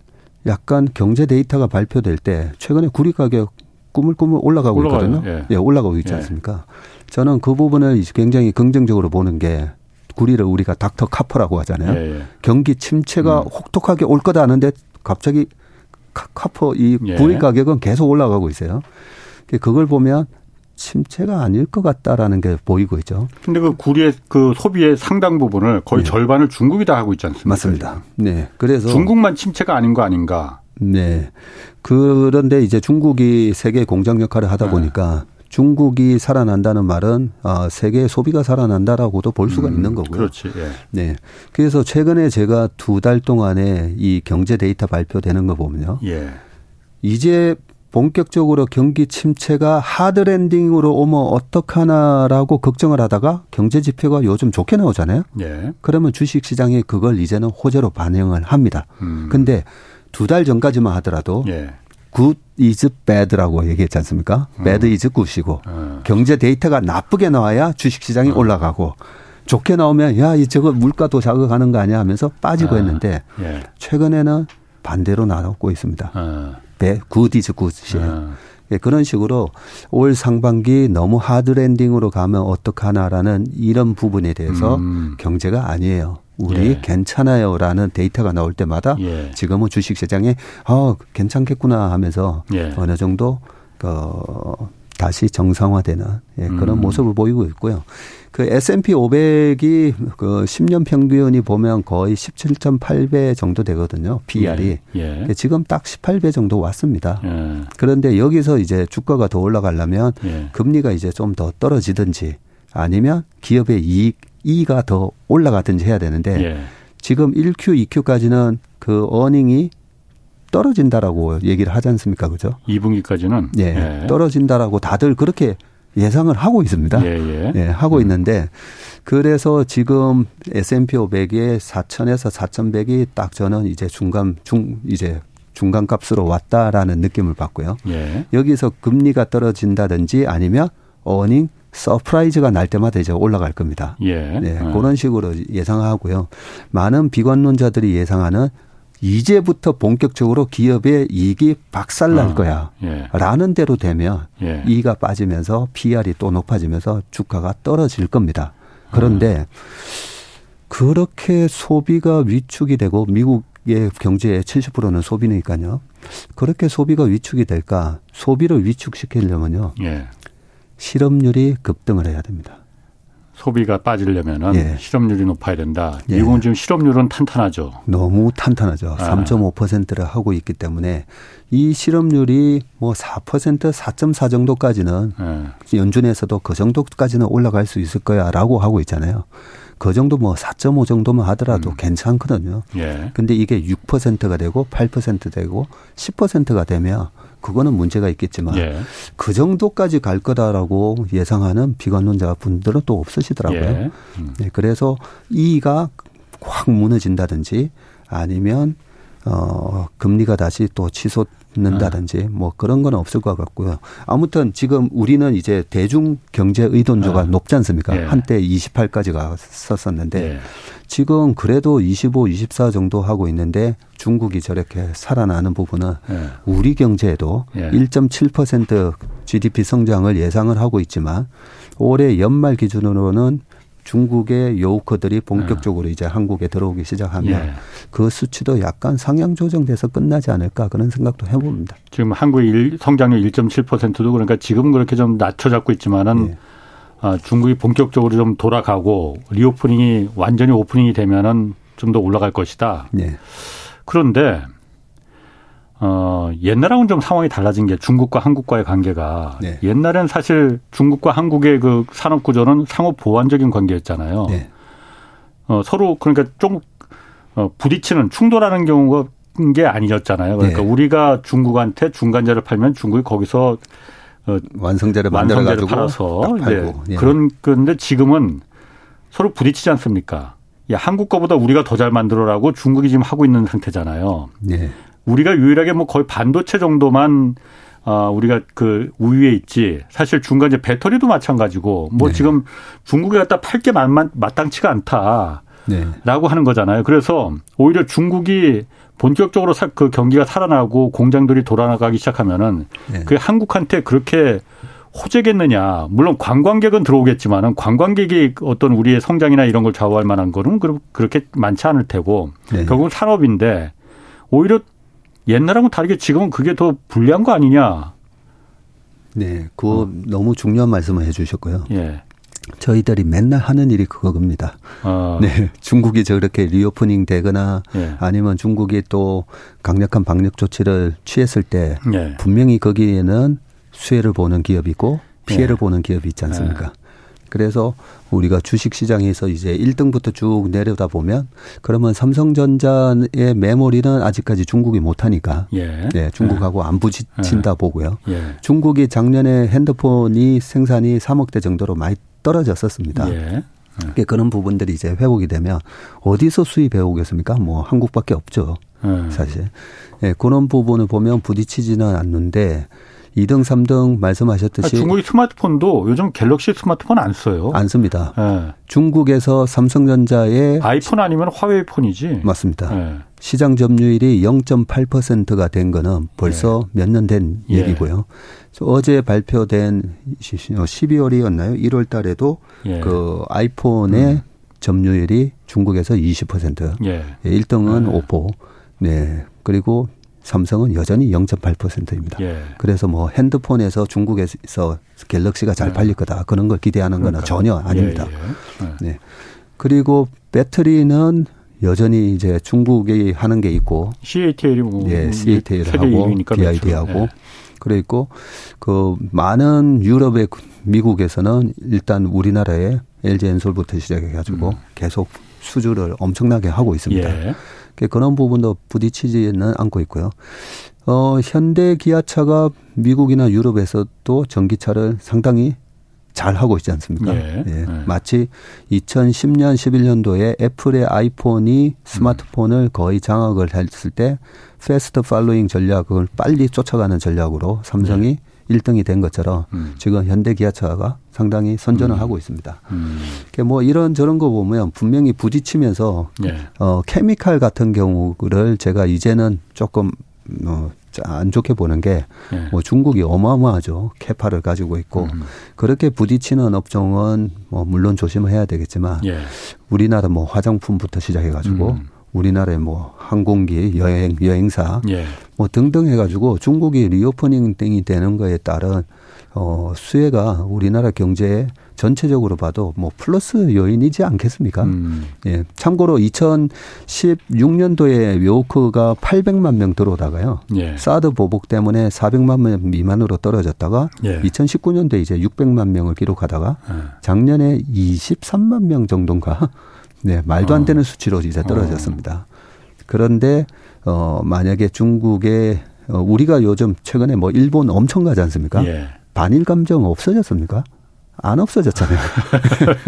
약간 경제 데이터가 발표될 때 최근에 구리 가격 꾸물꾸물 올라가고 올라가요. 있거든요. 예. 예. 올라가고 있지 예. 않습니까? 저는 그 부분을 굉장히 긍정적으로 보는 게 구리를 우리가 닥터 카퍼라고 하잖아요. 예. 예. 경기 침체가 음. 혹독하게 올 거다 하는데 갑자기 카퍼 이 예. 구리 가격은 계속 올라가고 있어요. 그걸 보면 침체가 아닐 것 같다라는 게 보이고 있죠. 근데 그 구리의 그 소비의 상당 부분을 거의 네. 절반을 중국이 다 하고 있지 않습니까? 맞습니다. 네. 그래서 중국만 침체가 아닌 거 아닌가? 네. 그런데 이제 중국이 세계 공장 역할을 하다 네. 보니까 중국이 살아난다는 말은 어, 세계 소비가 살아난다라고도 볼 수가 음, 있는 거고요. 그렇지. 예. 네. 그래서 최근에 제가 두 달 동안에 이 경제 데이터 발표되는 거 보면요. 예. 이제 본격적으로 경기 침체가 하드랜딩으로 오면 어떡하나라고 걱정을 하다가 경제 지표가 요즘 좋게 나오잖아요. 예. 그러면 주식 시장이 그걸 이제는 호재로 반영을 합니다. 음. 근데 두 달 전까지만 하더라도 예. good is bad라고 얘기했지 않습니까? 음. bad is good이고 음. 경제 데이터가 나쁘게 나와야 주식 시장이 음. 올라가고 좋게 나오면 야, 이 저거 물가도 자극하는 거 아니야 하면서 빠지고 아. 했는데 예. 최근에는 반대로 나오고 있습니다. 아. Is good이에요. 아. 예, 그런 식으로 올 상반기 너무 하드랜딩으로 가면 어떡하나라는 이런 부분에 대해서 음. 경제가 아니에요. 우리 예. 괜찮아요라는 데이터가 나올 때마다 예. 지금은 주식 시장에 어 괜찮겠구나 하면서 예. 어느 정도 그 다시 정상화되는 예, 그런 음. 모습을 보이고 있고요. 그 S&P 500이 그 10년 평균이 보면 거의 17.8배 정도 되거든요. PR이. 예. 예. 지금 딱 18배 정도 왔습니다. 예. 그런데 여기서 이제 주가가 더 올라가려면 예. 금리가 이제 좀 더 떨어지든지 아니면 기업의 이익 E가 더 올라가든지 해야 되는데 예. 지금 1Q, 2Q까지는 그 어닝이 떨어진다라고 얘기를 하지 않습니까? 그죠? 2분기까지는 예. 예. 떨어진다라고 다들 그렇게 예상을 하고 있습니다. 예, 예. 예 하고 음. 있는데 그래서 지금 S&P 500의 4천에서 4,100이 딱 저는 이제 중간 중 이제 중간 값으로 왔다라는 느낌을 받고요. 예. 여기서 금리가 떨어진다든지 아니면 earning surprise가 날 때마다 이제 올라갈 겁니다. 예. 네, 음. 그런 식으로 예상하고요. 많은 비관론자들이 예상하는 이제부터 본격적으로 기업의 이익이 박살날 어, 거야. 예. 라는 대로 되면 예. E가 빠지면서 PER이 또 높아지면서 주가가 떨어질 겁니다. 그런데 음. 그렇게 소비가 위축이 되고 미국의 경제의 70%는 소비니까요. 그렇게 소비가 위축이 될까? 소비를 위축시키려면요. 예. 실업률이 급등을 해야 됩니다. 소비가 빠지려면은 예. 실업률이 높아야 된다. 예. 미국은 지금 실업률은 탄탄하죠. 너무 탄탄하죠. 아. 3.5%를 하고 있기 때문에 이 실업률이 뭐 4% 4.4 정도까지는 예. 연준에서도 그 정도까지는 올라갈 수 있을 거야라고 하고 있잖아요. 그 정도 뭐 4.5 정도만 하더라도 음. 괜찮거든요. 예. 근데 이게 6%가 되고 8% 되고 10%가 되면 그거는 문제가 있겠지만 예. 그 정도까지 갈 거다라고 예상하는 비관론자 분들은 또 없으시더라고요. 예. 음. 네, 그래서 이가 확 무너진다든지 아니면 어 금리가 다시 또 치솟 는다든지 뭐 그런 건 없을 것 같고요. 아무튼 지금 우리는 이제 대중 경제 의존도가 아. 높지 않습니까? 예. 한때 28까지 갔었었는데 예. 지금 그래도 25, 24 정도 하고 있는데 중국이 저렇게 살아나는 부분은 예. 우리 경제에도 예. 1.7% GDP 성장을 예상을 하고 있지만 올해 연말 기준으로는 중국의 요우커들이 본격적으로 네. 이제 한국에 들어오기 시작하면 예. 그 수치도 약간 상향 조정돼서 끝나지 않을까 그런 생각도 해봅니다. 지금 한국의 성장률 1.7%도 그러니까 지금 그렇게 좀 낮춰 잡고 있지만은 예. 아, 중국이 본격적으로 좀 돌아가고 리오프닝이 완전히 오프닝이 되면은 좀 더 올라갈 것이다. 예. 그런데 어, 옛날하고는 좀 상황이 달라진 게 중국과 한국과의 관계가 네. 옛날엔 사실 중국과 한국의 그 산업 구조는 상호 보완적인 관계였잖아요. 네. 어, 서로 그러니까 좀 어, 부딪히는 충돌하는 경우가 게 아니었잖아요. 그러니까 네. 우리가 중국한테 중간재를 팔면 중국이 거기서 어, 완성재를 만들어 가지고 팔아서 네. 예. 그런 건데 지금은 서로 부딪히지 않습니까? 야, 한국 거보다 우리가 더 잘 만들어라고 중국이 지금 하고 있는 상태잖아요. 네. 우리가 유일하게 뭐 거의 반도체 정도만 아, 우리가 그 우위에 있지. 사실 중간재 배터리도 마찬가지고 뭐 네. 지금 중국에 갖다 팔 게 마땅치가 않다. 네. 라고 하는 거잖아요. 그래서 오히려 중국이 본격적으로 그 경기가 살아나고 공장들이 돌아나가기 시작하면은 네. 그 한국한테 그렇게 호재겠느냐. 물론 관광객은 들어오겠지만은 관광객이 어떤 우리의 성장이나 이런 걸 좌우할 만한 거는 그렇게 많지 않을 테고 네. 결국은 산업인데 오히려 옛날하고 다르게 지금은 그게 더 불리한 거 아니냐. 네, 그 어. 너무 중요한 말씀을 해주셨고요. 예. 저희들이 맨날 하는 일이 그겁니다. 어. 네, 중국이 저렇게 reopening 되거나 예. 아니면 중국이 또 강력한 방역 조치를 취했을 때 예. 분명히 거기에는 수혜를 보는 기업이 있고 피해를 예. 보는 기업이 있지 않습니까? 예. 그래서 우리가 주식 시장에서 이제 1등부터 쭉 내려다 보면 그러면 삼성전자의 메모리는 아직까지 중국이 못하니까 예. 네, 중국하고 안 부딪힌다 예. 보고요. 예. 중국이 작년에 핸드폰이 생산이 3억 대 정도로 많이 떨어졌었습니다. 예. 예. 그런 부분들이 이제 회복이 되면 어디서 수입해 오겠습니까? 뭐 한국밖에 없죠. 예. 사실. 예, 그런 부분을 보면 부딪히지는 않는데 2등, 3등 말씀하셨듯이 아, 중국의 스마트폰도 요즘 갤럭시 스마트폰 안 써요. 안 씁니다. 네. 중국에서 삼성전자의 아이폰 아니면 화웨이 폰이지. 맞습니다. 네. 시장 점유율이 0.8%가 된 거는 벌써 네. 몇년 된 얘기고요. 어제 발표된 12월이었나요? 1월 달에도 예. 그 아이폰의 음. 점유율이 중국에서 20%. 예. 1등은 예. 오포. 네. 그리고 삼성은 여전히 0.8%입니다. 예. 그래서 뭐 핸드폰에서 중국에서 갤럭시가 잘 예. 팔릴 거다. 그런 걸 기대하는 거는 전혀 아닙니다. 예, 예. 예. 네. 그리고 배터리는 여전히 이제 중국이 하는 게 있고 CATL이 뭐 예, CATL하고 BID하고 그래 있고 그 많은 유럽의 미국에서는 일단 우리나라에 LG 엔솔부터 시작해 가지고 음. 계속 수주를 엄청나게 하고 있습니다. 예. 그런 부분도 부딪히지는 않고 있고요. 어, 현대 기아차가 미국이나 유럽에서도 전기차를 상당히 잘 하고 있지 않습니까? 예. 예. 예. 마치 2010년, 11년도에 애플의 아이폰이 스마트폰을 거의 장악을 했을 때 패스트 팔로잉 전략을 빨리 쫓아가는 전략으로 삼성이 예. 1등이 된 것처럼 음. 지금 현대 기아차가 상당히 선전을 음. 하고 있습니다. 음. 뭐 이런 저런 거 보면 분명히 부딪히면서 예. 어 chemical 같은 경우를 제가 이제는 조금 어 안 좋게 보는 게뭐 예. 중국이 어마어마하죠. capa를 가지고 있고 음. 그렇게 부딪히는 업종은 뭐 물론 조심을 해야 되겠지만 예. 우리나라 뭐 화장품부터 시작해 가지고 음. 우리나라의 뭐 항공기, 여행, 여행사 예. 뭐 등등 해가지고 중국이 reopening 등이 되는 거에 따른 어, 수혜가 우리나라 경제에 전체적으로 봐도 뭐 플러스 요인이지 않겠습니까? 음. 예. 참고로 2016년도에 묘크가 800만 명 들어오다가요. 예. 사드 보복 때문에 400만 명 미만으로 떨어졌다가 예. 2019년도에 이제 600만 명을 기록하다가 예. 작년에 23만 명 정도인가 네, 말도 안 어. 되는 어. 수치로 이제 떨어졌습니다. 어. 그런데 어 만약에 중국에 어, 우리가 요즘 최근에 뭐 일본 엄청 가지 않습니까? 예. 반일 감정 없어졌습니까? 안 없어졌잖아요.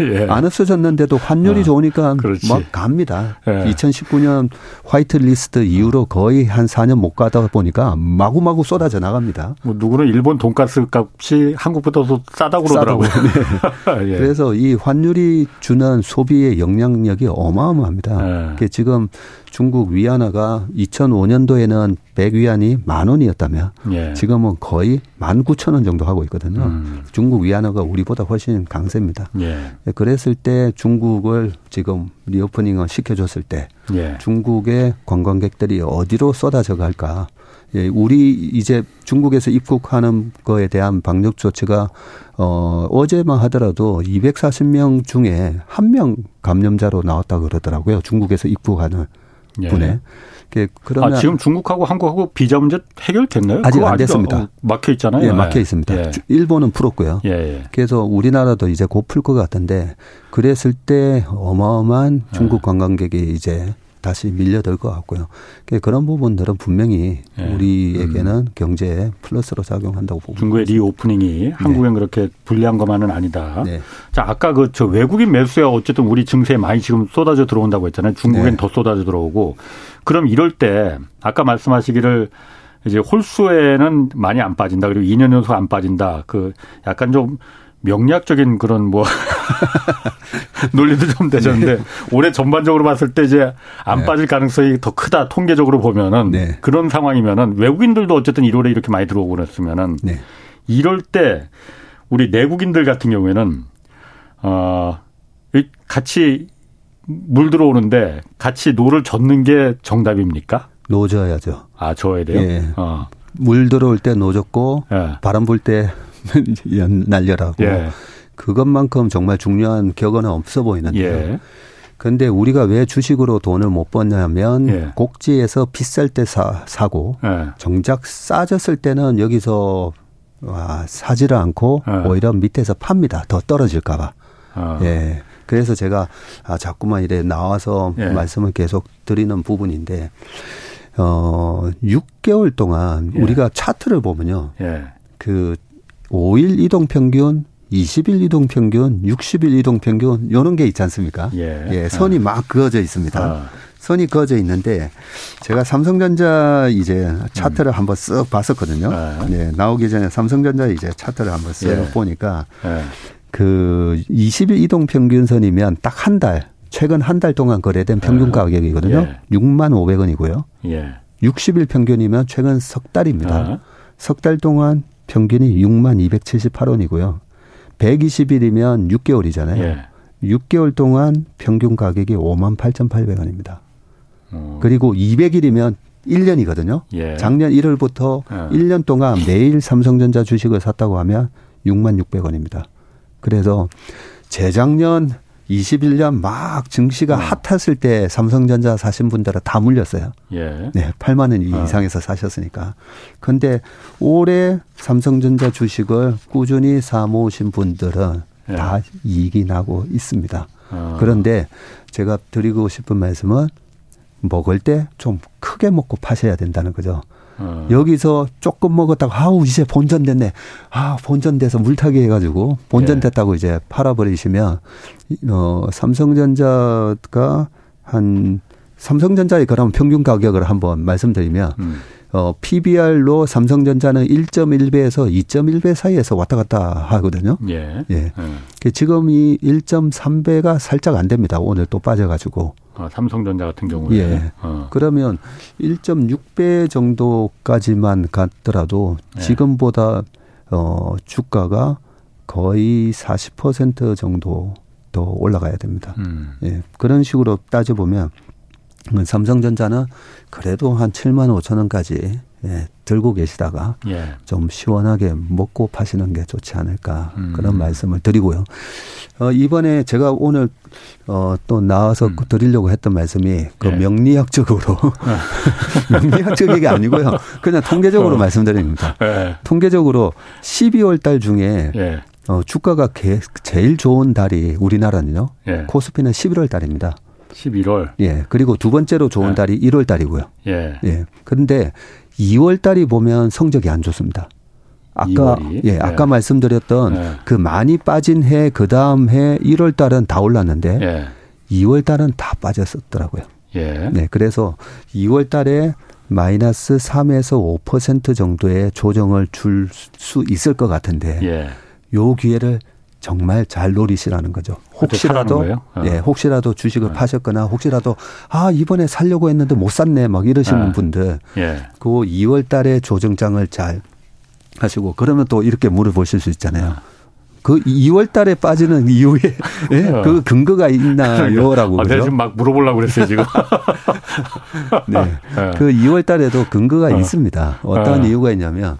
[laughs] 예. 안 없어졌는데도 환율이 어, 좋으니까 그렇지. 막 갑니다. 예. 2019년 화이트 리스트 이후로 거의 한 4년 못 가다 보니까 마구마구 쏟아져 나갑니다. 뭐 누구는 일본 돈가스 값이 한국보다 더 싸다고 그러더라고요. 네. [laughs] 예. 그래서 이 환율이 주는 소비의 영향력이 어마어마합니다. 예. 지금 중국 위안화가 2005년도에는 100위안이 만 원이었다면 예. 지금은 거의 19,000원 정도 하고 있거든요. 음. 중국 위안화가 우리보다 훨씬 강세입니다. 예. 그랬을 때 중국을 지금 리오프닝을 시켜줬을 때 예. 중국의 관광객들이 어디로 쏟아져 갈까? 예, 우리 이제 중국에서 입국하는 거에 대한 방역 조치가 어 어제만 하더라도 240명 중에 한 명 감염자로 나왔다 그러더라고요. 중국에서 입국하는 예. 분에. 그러면 아, 지금 중국하고 한국하고 비자 문제 해결됐나요? 아직 안 됐습니다. 어, 막혀 있잖아요. 예, 막혀 있습니다. 예. 일본은 풀었고요. 예, 예. 그래서 우리나라도 이제 곧 풀 것 같은데 그랬을 때 어마어마한 중국 예. 관광객이 이제 다시 밀려들 것 같고요. 그러니까 그런 부분들은 분명히 네. 우리에게는 음. 경제에 플러스로 작용한다고 보고 중국의 reopening이 네. 한국엔 그렇게 불리한 것만은 아니다. 네. 자 아까 그 저 외국인 매수세가 어쨌든 우리 증시에 많이 지금 쏟아져 들어온다고 했잖아요. 중국엔 네. 더 쏟아져 들어오고 그럼 이럴 때 아까 말씀하시기를 이제 홀수에는 많이 안 빠진다. 그리고 2년 연속 안 빠진다. 그 약간 좀 명리학적인 그런 뭐 [laughs] 논리도 좀 되셨는데 네. 올해 전반적으로 봤을 때 이제 안 네. 빠질 가능성이 더 크다 통계적으로 보면은 네. 그런 상황이면은 외국인들도 어쨌든 1월에 이렇게 많이 들어오고 그랬으면은 네. 이럴 때 우리 내국인들 같은 경우에는 어 같이 물 들어오는데 같이 노를 젓는 게 정답입니까? 노 저어야죠. 아, 저어야 돼요? 예. 어. 물 들어올 때 노 젓고 예. 바람 불 때 [laughs] 날려라고. 예. 그것만큼 정말 중요한 격언은 없어 보이는데요. 예. 근데 우리가 왜 주식으로 돈을 못 버냐면 예. 꼭지에서 비쌀 때 사, 사고 예. 정작 싸졌을 때는 여기서 와, 사지를 않고 예. 오히려 밑에서 팝니다. 더 떨어질까봐. 아. 예. 그래서 제가 아, 자꾸만 이래 나와서 예. 말씀을 계속 드리는 부분인데 어 6개월 동안 예. 우리가 차트를 보면요. 그 5일 이동 평균, 20일 이동 평균, 60일 이동 평균 요런 게 있지 않습니까? 예. 예 선이 아. 막 그어져 있습니다. 아. 선이 그어져 있는데 제가 삼성전자 이제 차트를 음. 한번 쓱 봤었거든요. 아. 예. 나오기 전에 삼성전자 이제 차트를 한번 쓱 예. 보니까 예. 그 20일 이동 평균선이면 딱 한 달, 최근 한 달 동안 거래된 평균 예. 가격이거든요. 예. 6만 500원이고요. 예. 60일 평균이면 최근 석 달입니다. 아. 석달 동안 평균이 6만 278원이고요. 120일이면 6개월이잖아요. 예. 6개월 동안 평균 가격이 5만 8,800원입니다. 어. 그리고 200일이면 1년이거든요. 예. 작년 1월부터 예. 1년 동안 매일 삼성전자 주식을 샀다고 하면 6만 600원입니다. 그래서 재작년 21년 막 증시가 어. 핫했을 때 삼성전자 사신 분들은 다 물렸어요. 예. 네, 8만 원 어. 이상에서 사셨으니까. 근데 올해 삼성전자 주식을 꾸준히 사 모으신 분들은 예. 다 이익이 나고 있습니다. 어. 그런데 제가 드리고 싶은 말씀은 먹을 때 좀 크게 먹고 파셔야 된다는 거죠. 어. 여기서 조금 먹었다가 아우 이제 본전됐네. 아 본전돼서 물타기 해가지고 본전됐다고 예. 이제 팔아버리시면 어 삼성전자가 한 삼성전자의 그럼 평균 가격을 한번 말씀드리면 음. 어, PBR로 삼성전자는 1.1배에서 2.1배 사이에서 왔다 갔다 하거든요. 예. 예. 음. 지금 이 1.3배가 살짝 안 됩니다. 오늘 또 빠져가지고. 아, 삼성전자 같은 경우에. 예. 어. 그러면 1.6배 정도까지만 갔더라도 예. 지금보다 어, 주가가 거의 40% 정도 더 올라가야 됩니다. 음. 예. 그런 식으로 따져보면 삼성전자는 그래도 한 7만 5천 원까지 예, 들고 계시다가 예. 좀 시원하게 먹고 파시는 게 좋지 않을까 음. 그런 말씀을 드리고요. 어, 이번에 제가 오늘 어, 또 나와서 음. 드리려고 했던 말씀이 그 예. 명리학적으로 [laughs] 명리학적인 게 아니고요. 그냥 통계적으로 어. 말씀드립니다. 예. 통계적으로 12월 달 중에 예. 어, 주가가 개, 제일 좋은 달이 우리나라는요. 예. 코스피는 11월 달입니다. 11월. 예. 그리고 두 번째로 좋은 예. 달이 1월 달이고요. 예. 예. 그런데 2월 달이 보면 성적이 안 좋습니다. 아까 2월이? 예, 아까 예. 말씀드렸던 예. 그 많이 빠진 해 그다음 해 1월 달은 다 올랐는데 예. 2월 달은 다 빠졌었더라고요. 예. 네. 그래서 2월 달에 마이너스 3에서 5% 정도의 조정을 줄 수 있을 것 같은데 예. 요 기회를 정말 잘 노리시라는 거죠. 혹시라도 어. 예, 혹시라도 주식을 네. 파셨거나 혹시라도 아 이번에 살려고 했는데 못 샀네 막 이러시는 네. 분들 예. 그 2월 달에 조정장을 잘 하시고 그러면 또 이렇게 물어보실 수 있잖아요. 그 2월 달에 빠지는 [laughs] 이유에 예? 어. 그 근거가 있나요라고. 아, 내가 지금 막 물어보려고 그랬어요, 지금. [laughs] 네. 네. 그 2월 달에도 근거가 어. 있습니다. 어떤 어. 이유가 있냐면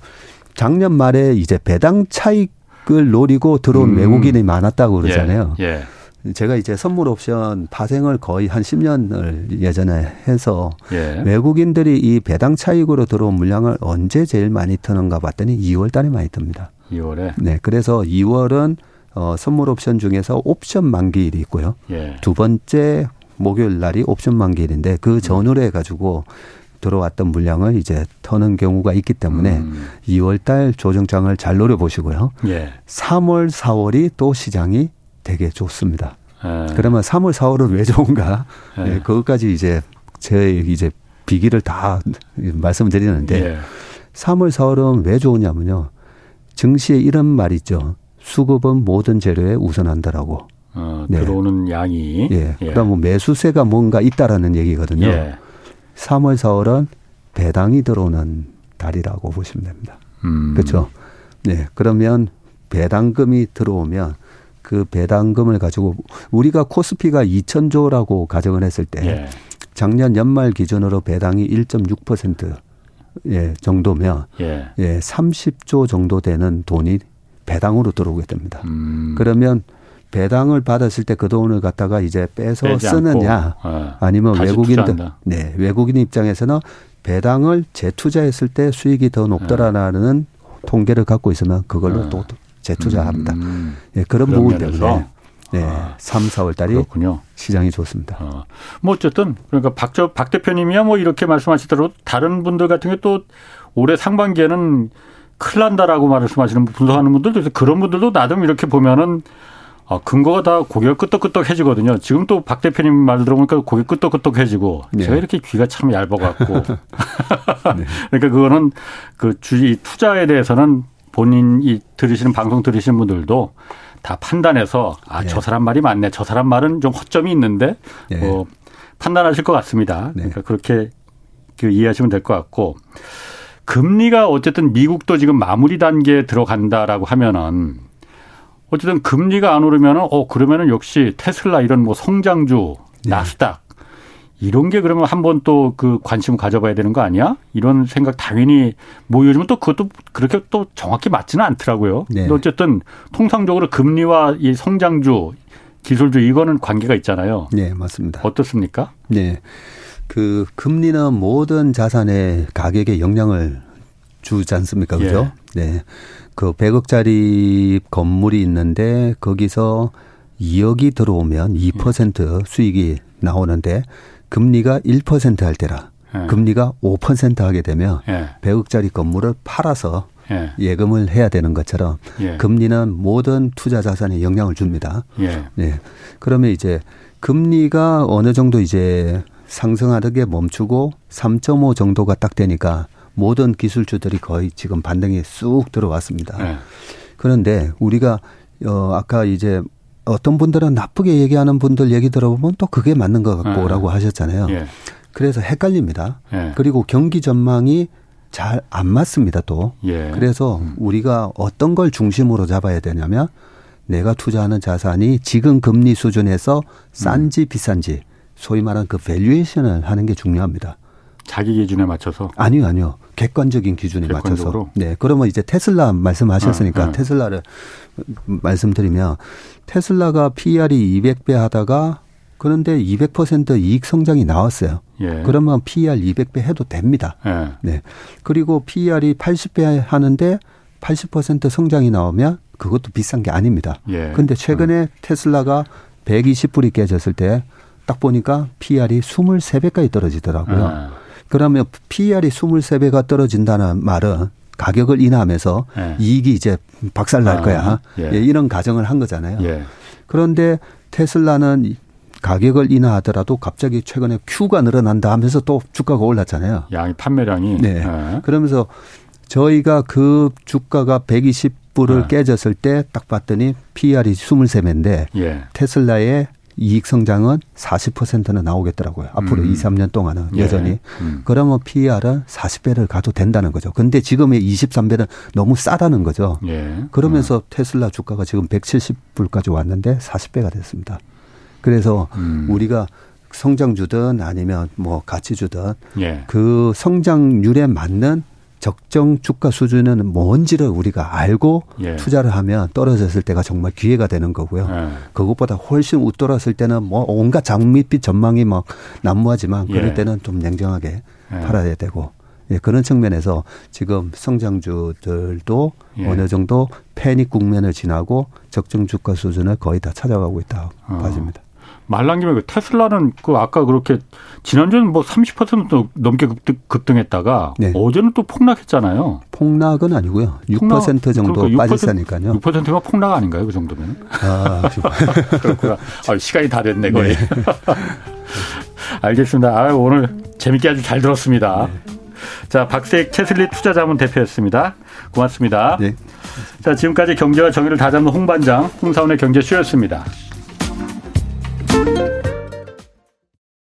작년 말에 이제 배당 차익 을 노리고 들어온 음. 외국인이 많았다고 그러잖아요. 예. 예. 제가 이제 선물 옵션 파생을 거의 한 10년을 예전에 해서 예. 외국인들이 이 배당 차익으로 들어온 물량을 언제 제일 많이 트는가 봤더니 2월 달에 많이 듭니다. 2월에? 네. 그래서 2월은 어, 선물 옵션 중에서 옵션 만기일이 있고요. 예. 두 번째 목요일 날이 옵션 만기일인데 그 전후로 해 가지고 들어왔던 물량을 이제 터는 경우가 있기 때문에 음. 2월 달 조정장을 잘 노려보시고요. 예. 3월, 4월이 또 시장이 되게 좋습니다. 예. 그러면 3월, 4월은 왜 좋은가? 예. 예, 그것까지 이제 제 이제 비기를 다 말씀드리는데 예. 3월, 4월은 왜 좋으냐면요. 증시에 이런 말 있죠. 수급은 모든 재료에 우선한다라고. 어, 네. 들어오는 양이. 예. 예. 그럼 뭐 매수세가 뭔가 있다라는 얘기거든요. 예. 3월, 4월은 배당이 들어오는 달이라고 보시면 됩니다. 음. 그렇죠. 네. 그러면 배당금이 들어오면 그 배당금을 가지고 우리가 코스피가 2천조라고 가정을 했을 때 예. 작년 연말 기준으로 배당이 1.6% 예, 정도면 예. 예, 30조 정도 되는 돈이 배당으로 들어오게 됩니다. 음. 그러면 배당을 받았을 때 그 돈을 갖다가 이제 빼서 쓰느냐 어. 아니면 외국인들 네 외국인 입장에서는 배당을 재투자했을 때 수익이 더 높더라라는 네. 통계를 갖고 있으면 그걸로 네. 또 재투자합니다. 음. 예, 그런 부분 때문에 네, 아, 3, 4월 달이 그렇군요. 시장이 좋습니다. 어. 뭐 어쨌든 그러니까 박, 저, 박 대표님이야 뭐 이렇게 말씀하시더라도 다른 분들 같은 게 또 올해 상반기에는 큰일 난다라고 말씀하시는 분석하는 분들도. 그런 분들도 나름 이렇게 보면은 어, 근거가 다 고개가 끄덕끄덕해지거든요. 지금 또 박 대표님 말 들어보니까 고개 끄덕끄덕해지고 네. 제가 이렇게 귀가 참 얇아갖고 [laughs] 네. [laughs] 그러니까 그거는 그 주의 투자에 대해서는 본인이 들으시는 방송 들으시는 분들도 다 판단해서 아저 네. 사람 말이 맞네, 저 사람 말은 좀 허점이 있는데 네. 뭐 판단하실 것 같습니다. 네. 그러니까 그렇게 그 이해하시면 될 것 같고 금리가 어쨌든 미국도 지금 마무리 단계에 들어간다라고 하면은 어쨌든 금리가 안 오르면은 어 그러면은 역시 테슬라 이런 뭐 성장주 네. 나스닥 이런 게 그러면 한 번 또 그 관심을 가져봐야 되는 거 아니야? 이런 생각 당연히 뭐 요즘은 또 그것도 그렇게 또 정확히 맞지는 않더라고요. 네. 근데 어쨌든 통상적으로 금리와 이 성장주 기술주 이거는 관계가 있잖아요. 네, 맞습니다. 어떻습니까? 네. 그 금리는 모든 자산의 가격에 영향을 주지 않습니까? 그죠? 예. 네. 그 100억짜리 건물이 있는데 거기서 2억이 들어오면 2% 수익이 나오는데 금리가 1%할 때라 예. 금리가 5% 하게 되면 예. 100억짜리 건물을 팔아서 예. 예금을 해야 되는 것처럼 예. 금리는 모든 투자 자산에 영향을 줍니다. 예. 네. 그러면 이제 금리가 어느 정도 이제 상승하는 게 멈추고 3.5 정도가 딱 되니까 모든 기술주들이 거의 지금 반등이 쑥 들어왔습니다. 네. 그런데 우리가 어 아까 이제 어떤 분들은 나쁘게 얘기하는 분들 얘기 들어보면 또 그게 맞는 것 같고라고 네. 하셨잖아요. 예. 그래서 헷갈립니다. 예. 그리고 경기 전망이 잘 안 맞습니다 또. 예. 그래서 음. 우리가 어떤 걸 중심으로 잡아야 되냐면 내가 투자하는 자산이 지금 금리 수준에서 싼지 음. 비싼지 소위 말하는 그 valuation을 하는 게 중요합니다. 자기 기준에 맞춰서? 아니요, 아니요. 객관적인 기준에 객관적으로? 맞춰서. 네. 그러면 이제 테슬라 말씀하셨으니까 어, 어. 테슬라를 말씀드리면 테슬라가 PR이 200배 하다가 그런데 200% 이익 성장이 나왔어요. 예. 그러면 PER 200배 해도 됩니다. 예. 네. 그리고 PER이 80배 하는데 80% 성장이 나오면 그것도 비싼 게 아닙니다. 예. 근데 최근에 음. 테슬라가 120불이 깨졌을 때 딱 보니까 PER이 23배까지 떨어지더라고요. 예. 그러면 PER이 23배가 떨어진다는 말은 가격을 인하하면서 예. 이익이 이제 박살 날 아, 거야. 예. 예. 이런 가정을 한 거잖아요. 예. 그런데 테슬라는 가격을 인하하더라도 갑자기 최근에 큐가 늘어난다 하면서 또 주가가 올랐잖아요. 양이 판매량이. 네. 예. 그러면서 저희가 그 주가가 120불을 예. 깨졌을 때 딱 봤더니 PER이 23배인데 테슬라의 이익 성장은 40%는 나오겠더라고요. 앞으로 음. 2, 3년 동안은 예. 여전히. 음. 그러면 PER은 40배를 가도 된다는 거죠. 근데 지금의 23배는 너무 싸다는 거죠. 예. 그러면서 음. 테슬라 주가가 지금 170불까지 왔는데 40배가 됐습니다. 그래서 음. 우리가 성장주든 아니면 뭐 가치주든 예. 그 성장률에 맞는 적정 주가 수준은 뭔지를 우리가 알고 예. 투자를 하면 떨어졌을 때가 정말 기회가 되는 거고요. 예. 그것보다 훨씬 웃돌았을 때는 뭐 온갖 장밋빛 전망이 막 난무하지만 그럴 예. 때는 좀 냉정하게 예. 팔아야 되고 예, 그런 측면에서 지금 성장주들도 예. 어느 정도 패닉 국면을 지나고 적정 주가 수준을 거의 다 찾아가고 있다 고 어. 봐집니다. 말란 김에 그 테슬라는 그 아까 그렇게 지난주는 뭐 30% 넘게 급등, 했다가 네. 어제는 또 폭락했잖아요. 폭락은 아니고요. 6% 폭락, 정도 그러니까 빠졌으니까요. 6%가 폭락 아닌가요? 그 정도면? 아, [laughs] 그렇구나. 아, 시간이 다 됐네, 거의. 네. [laughs] 알겠습니다. 아, 오늘 재밌게 아주 잘 들었습니다. 네. 자, 박세익 채슬리 투자자문 대표였습니다. 고맙습니다. 네. 자, 지금까지 경제와 정의를 다잡는 홍반장, 홍사원의 경제쇼였습니다.